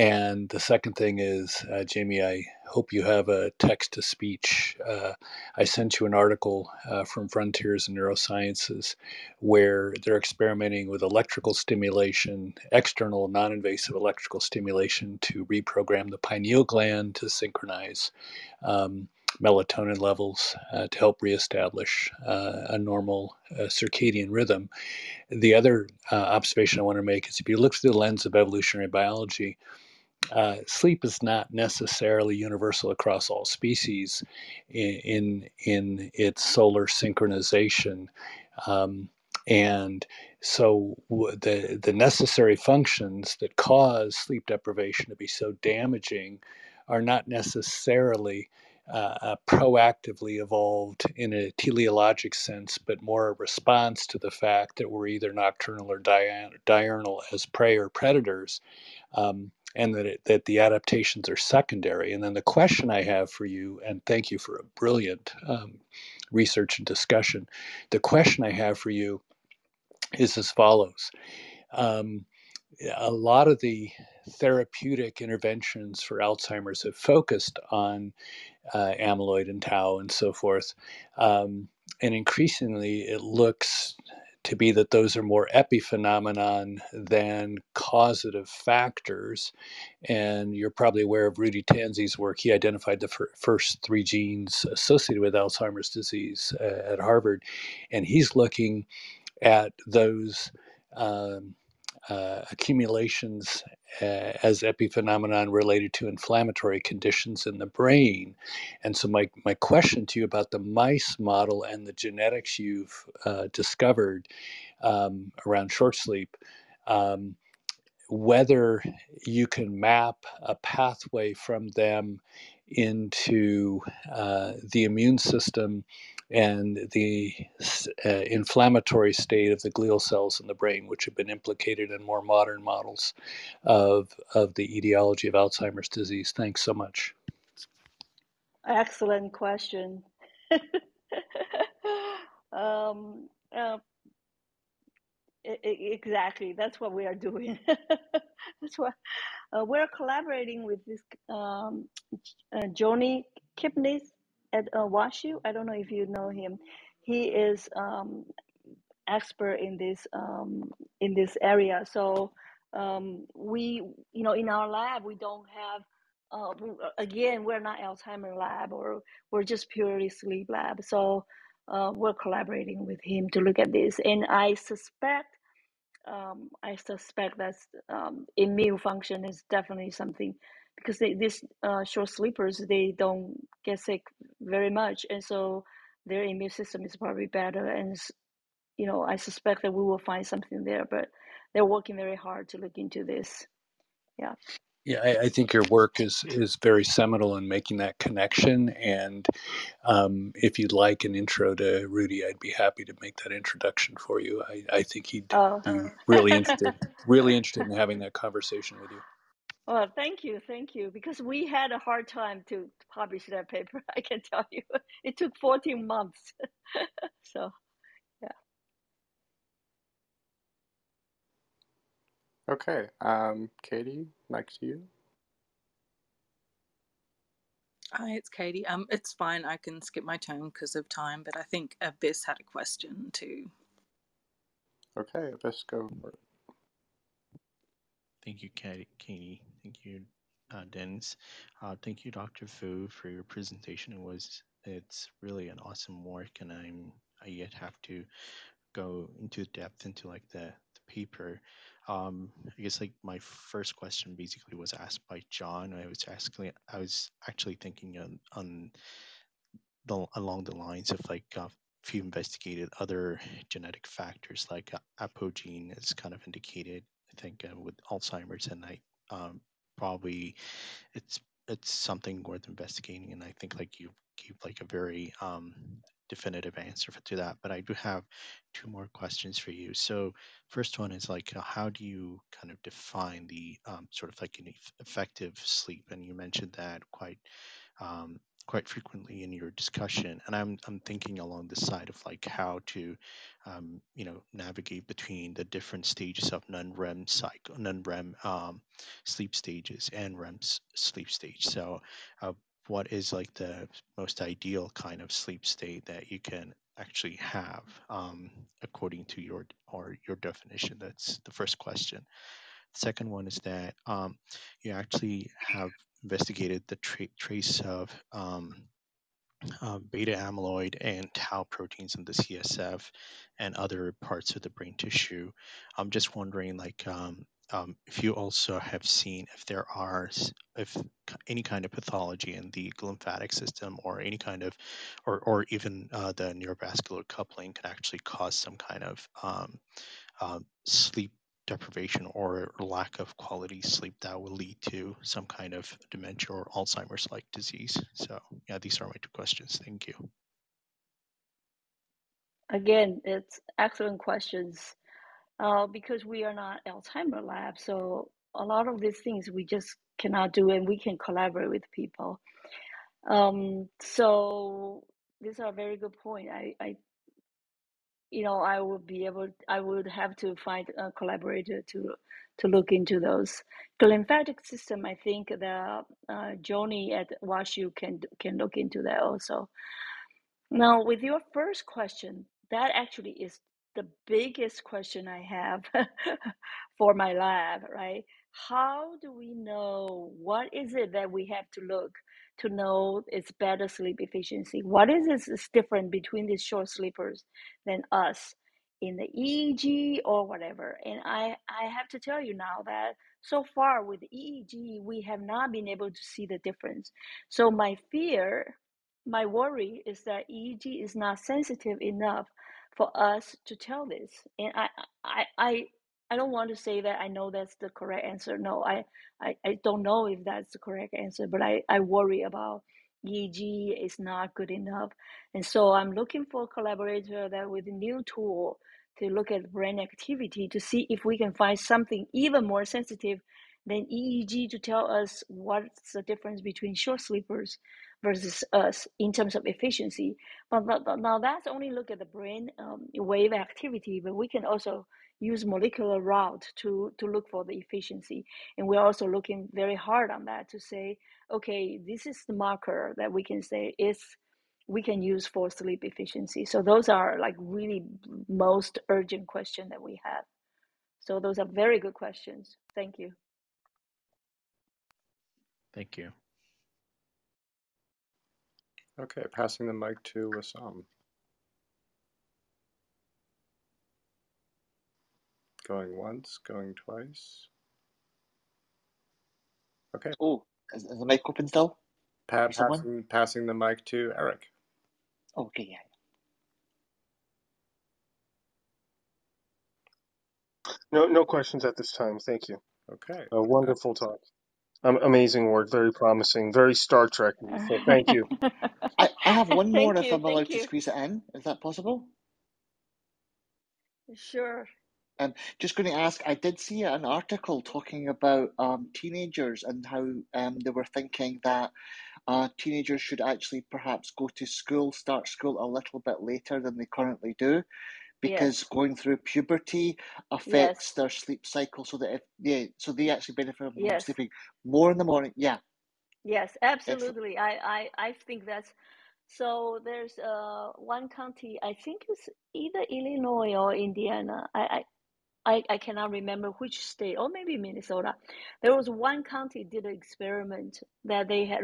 and the second thing is, uh, Jamie, I hope you have a text to speech. Uh, I sent you an article uh, from Frontiers in Neurosciences where they're experimenting with electrical stimulation, external non invasive electrical stimulation to reprogram the pineal gland to synchronize um, melatonin levels uh, to help reestablish uh, a normal uh, circadian rhythm. The other uh, observation I want to make is if you look through the lens of evolutionary biology, uh, sleep is not necessarily universal across all species in in, its solar synchronization. Um, and so the the necessary functions that cause sleep deprivation to be so damaging are not necessarily uh, uh, proactively evolved in a teleologic sense, but more a response to the fact that we're either nocturnal or diurnal as prey or predators. Um, and that, it, that the adaptations are secondary. And then the question I have for you, and thank you for a brilliant um, research and discussion. The question I have for you is as follows. Um, a lot of the therapeutic interventions for Alzheimer's have focused on uh, amyloid and tau and so forth. Um, and increasingly, it looks to be that those are more epiphenomenon than causative factors. And you're probably aware of Rudy Tanzi's work. He identified the fir- first three genes associated with Alzheimer's disease uh, at Harvard. And he's looking at those um, uh, accumulations as epiphenomenon related to inflammatory conditions in the brain. And so, my, my question to you about the mice model and the genetics you've uh, discovered um, around short sleep. Um, whether you can map a pathway from them into uh, the immune system and the uh, inflammatory state of the glial cells in the brain, which have been implicated in more modern models of, of the etiology of Alzheimer's disease. Thanks so much. Excellent question. um, uh, exactly, that's what we are doing. that's what uh, we're collaborating with this um, uh, Johnny Kipnis at uh, WashU. I don't know if you know him. He is um, expert in this um, in this area. So um, we, you know, in our lab, we don't have. Uh, again, we're not Alzheimer lab, or we're just purely sleep lab. So uh, we're collaborating with him to look at this, and I suspect um, I suspect that um, immune function is definitely something because they, these uh, short sleepers they don't get sick very much, and so their immune system is probably better. And you know, I suspect that we will find something there, but they're working very hard to look into this. Yeah. Yeah, I, I, think your work is is very seminal in making that connection. And um, if you'd like an intro to Rudy, I'd be happy to make that introduction for you. I, I think he'd oh. be really interested, really interested in having that conversation with you. Well, thank you, thank you. Because we had a hard time to publish that paper. I can tell you, it took 14 months. so, yeah. Okay, um, Katie, next to you. Hi, it's Katie. Um, it's fine. I can skip my turn because of time, but I think Abyss had a question too. Okay, Abyss, go for it. Thank you, Katie. Thank you, uh, Dennis. Uh, thank you, Dr. Fu, for your presentation. It was it's really an awesome work, and I'm I yet have to go into depth into like the, the paper. Um, I guess like my first question basically was asked by John. I was asking, I was actually thinking on on the along the lines of like uh, if you investigated other genetic factors like uh, apogene is kind of indicated I think uh, with Alzheimer's, and I um, probably it's it's something worth investigating. And I think like you gave like a very um, definitive answer to that. But I do have two more questions for you. So first one is like, uh, how do you kind of define the um, sort of like an effective sleep? And you mentioned that quite um, quite frequently in your discussion and i'm i'm thinking along the side of like how to um, you know navigate between the different stages of non-rem cycle non-rem um, sleep stages and rem sleep stage. So uh, what is like the most ideal kind of sleep state that you can actually have um, according to your or your definition? That's the first question second one is that um, you actually have investigated the tra- trace of um, uh, beta amyloid and tau proteins in the CSF and other parts of the brain tissue. I'm just wondering, like, um, um, if you also have seen if there are if any kind of pathology in the lymphatic system or any kind of or or even uh, the neurovascular coupling can actually cause some kind of um, uh, sleep deprivation or lack of quality sleep that will lead to some kind of dementia or Alzheimer's like disease. So, yeah, these are my two questions. Thank you. Again, it's excellent questions. Uh, because we are not Alzheimer lab, so a lot of these things we just cannot do, and we can collaborate with people. Um, so these are a very good point. I, I you know, I would be able, I would have to find a collaborator to to look into those. The lymphatic system, I think the uh, Joni at WashU can can look into that also. Now, with your first question, that actually is the biggest question I have for my lab, right? How do we know what is it that we have to look to know it's better sleep efficiency? What is this is different between these short sleepers than us in the EEG or whatever? And I, I have to tell you now that so far with EEG, we have not been able to see the difference. So my fear my worry is that EEG is not sensitive enough for us to tell this. And I, I, I, I don't want to say that I know that's the correct answer. No, I, I, I don't know if that's the correct answer, but I, I worry about EEG is not good enough. And so I'm looking for a collaborator that with a new tool to look at brain activity to see if we can find something even more sensitive than EEG to tell us what's the difference between short sleepers versus us in terms of efficiency. But now that's only look at the brain um, wave activity, but we can also use molecular route to, to look for the efficiency. And we're also looking very hard on that to say, okay, this is the marker that we can say is we can use for sleep efficiency. So those are like really most urgent question that we have. So those are very good questions. Thank you. Thank you. Okay, passing the mic to Wissam. Going once, going twice. Okay. Oh, is, is the mic open still? Pa- passing, passing the mic to Eric. Okay, yeah. No, no questions at this time. Thank you. Okay. A wonderful talk. Um, amazing work. Very promising. Very Star Trek. So thank you. I, I have one more Thank if you, I'm allowed thank to squeeze it in. Is that possible? Sure. Um, just going to ask, I did see an article talking about um, teenagers and how um, they were thinking that uh, teenagers should actually perhaps go to school, start school a little bit later than they currently do, because Yes. going through puberty affects Yes. their sleep cycle, so that if yeah, so they actually benefit from Yes. sleeping more in the morning. Yeah, Yes, excellent. absolutely. I, I, I think that's so. There's uh one county, I think it's either Illinois or Indiana. I, I, I, I cannot remember which state, or maybe Minnesota. There was one county did an experiment that they had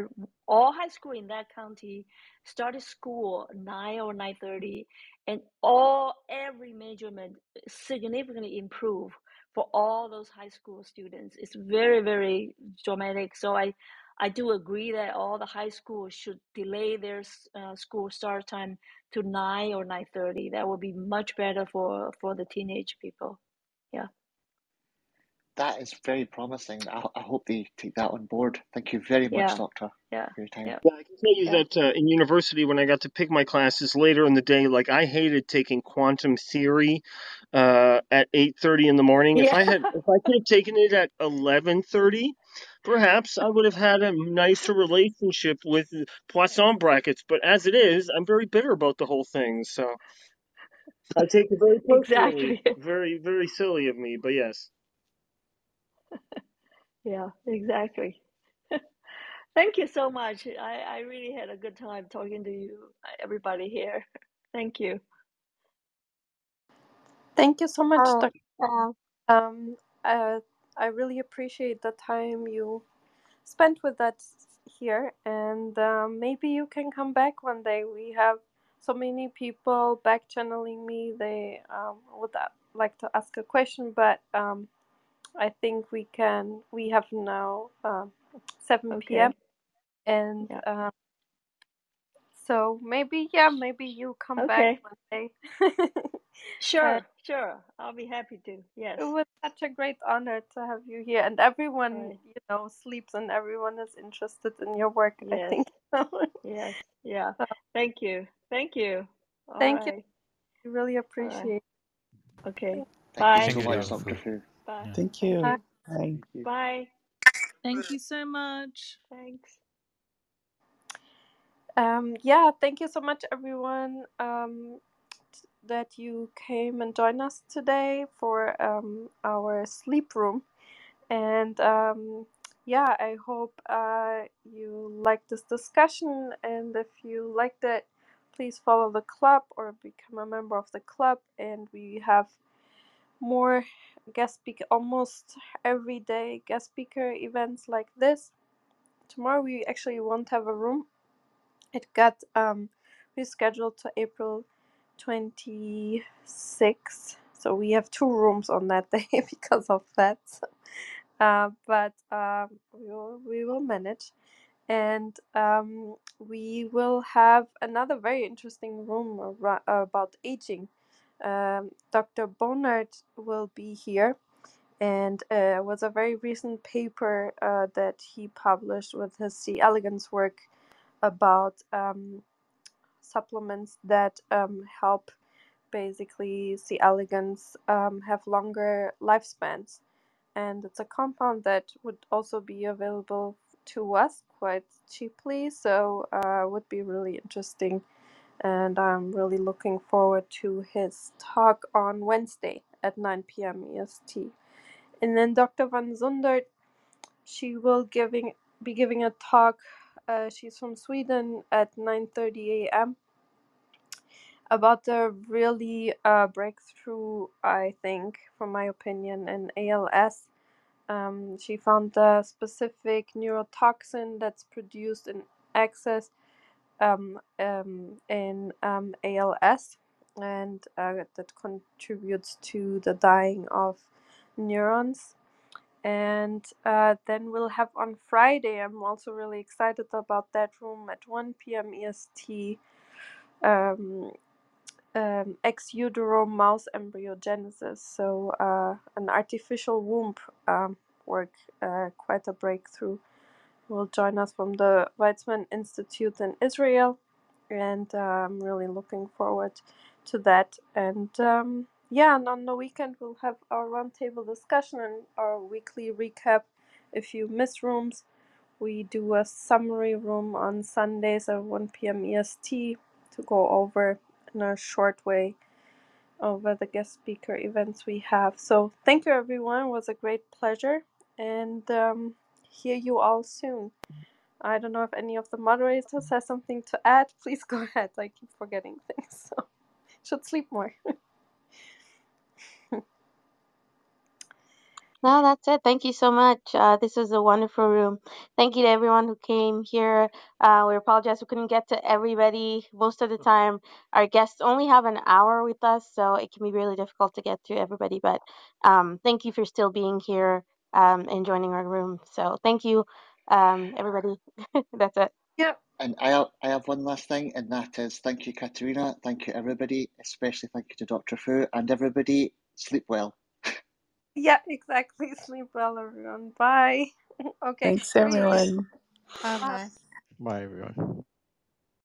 all high school in that county started school nine or nine thirty, and all every measurement significantly improved for all those high school students. It's very very dramatic. So I I do agree that all the high schools should delay their uh, school start time to nine or nine thirty. That would be much better for for the teenage people. Yeah. That is very promising. I, I hope they take that on board. Thank you very much, Yeah. Doctor, Yeah. for your time. Yeah. Yeah, I can tell you Yeah. that uh, in university, when I got to pick my classes later in the day, like I hated taking quantum theory uh, at eight thirty in the morning. If I had, if I could have taken it at eleven thirty, perhaps I would have had a nicer relationship with Poisson brackets. But as it is, I'm very bitter about the whole thing. So I take it very personally. Exactly. Very, very silly of me, but yes. Yeah, exactly. Thank you so much. I, I really had a good time talking to you, uh, everybody here. Thank you. Thank you so much, Uh, Dr. uh, Um, uh, I really appreciate the time you spent with us, here, and um, maybe you can come back one day. We have so many people back channeling me. They um, would uh, like to ask a question, but um, I think we can. We have now um, 7 p.m. And Yeah. um, so maybe yeah, maybe you come back Okay. one day. Uh, Sure. Sure. I'll be happy to. Yes. It was such a great honor to have you here, and everyone, Right. you know, sleeps, and everyone is interested in your work. I think. Yes. Yeah. Thank you. Thank you. All thank you. right. I really All right. appreciate. Okay. Thank you Bye. so Thank you, much, Dr. Dr. Fu. Fu. Bye. Thank you. Bye. Bye. Thank you. Bye. Thank you so much. Thanks. Um, yeah, thank you so much, everyone, um, t- that you came and joined us today for um, our sleep room. And um, yeah, I hope uh, you like this discussion. And if you liked it, please follow the club or become a member of the club. And we have more guest speaker, almost every day guest speaker events like this. Tomorrow we actually won't have a room it got um, rescheduled to April 26th. So we have two rooms on that day because of that. Uh, but um, we will we will manage, and um, we will have another very interesting room ar- about aging. Um, Dr. Bonard will be here, and uh, was a very recent paper uh, that he published with his C. elegans work about um, supplements that um, help basically C. elegans um, have longer lifespans. And it's a compound that would also be available to us quite cheaply, so uh, would be really interesting. And I'm really looking forward to his talk on Wednesday at 9 p.m. EST. And then Dr. Van Zundert, she will giving be giving a talk. Uh, she's from Sweden at 9:30 a.m about the really uh, breakthrough, I think, from my opinion, in ALS. Um, she found the specific neurotoxin that's produced in excess um, um, in um, ALS and uh, that contributes to the dying of neurons. And uh, then we'll have on Friday, I'm also really excited about that room at 1 p.m. EST. Um, um, ex utero mouse embryogenesis, so uh, an artificial womb um, work, uh, quite a breakthrough. Will join us from the Weizmann Institute in Israel, and uh, I'm really looking forward to that. And um, yeah, and on the weekend we'll have our roundtable discussion and our weekly recap. If you miss rooms, we do a summary room on Sundays at 1 p.m. EST to go over in a short way over the guest speaker events we have. So thank you everyone. It was a great pleasure and um, hear you all soon. I don't know if any of the moderators has something to add. Please go ahead. I keep forgetting things. So should sleep more. No, that's it. Thank you so much. Uh, this was a wonderful room. Thank you to everyone who came here. Uh, we apologize we couldn't get to everybody. Most of the time, our guests only have an hour with us, so it can be really difficult to get to everybody. But um, thank you for still being here um, and joining our room. So thank you, um, everybody. that's it. Yep. And I have, I have one last thing, and that is thank you, Katerina. Thank you, everybody. Especially thank you to Dr. Fu and everybody. Sleep well. Yeah, exactly. Sleep well, everyone. Bye. okay. Thanks, everyone. Bye Bye. bye. Bye, everyone.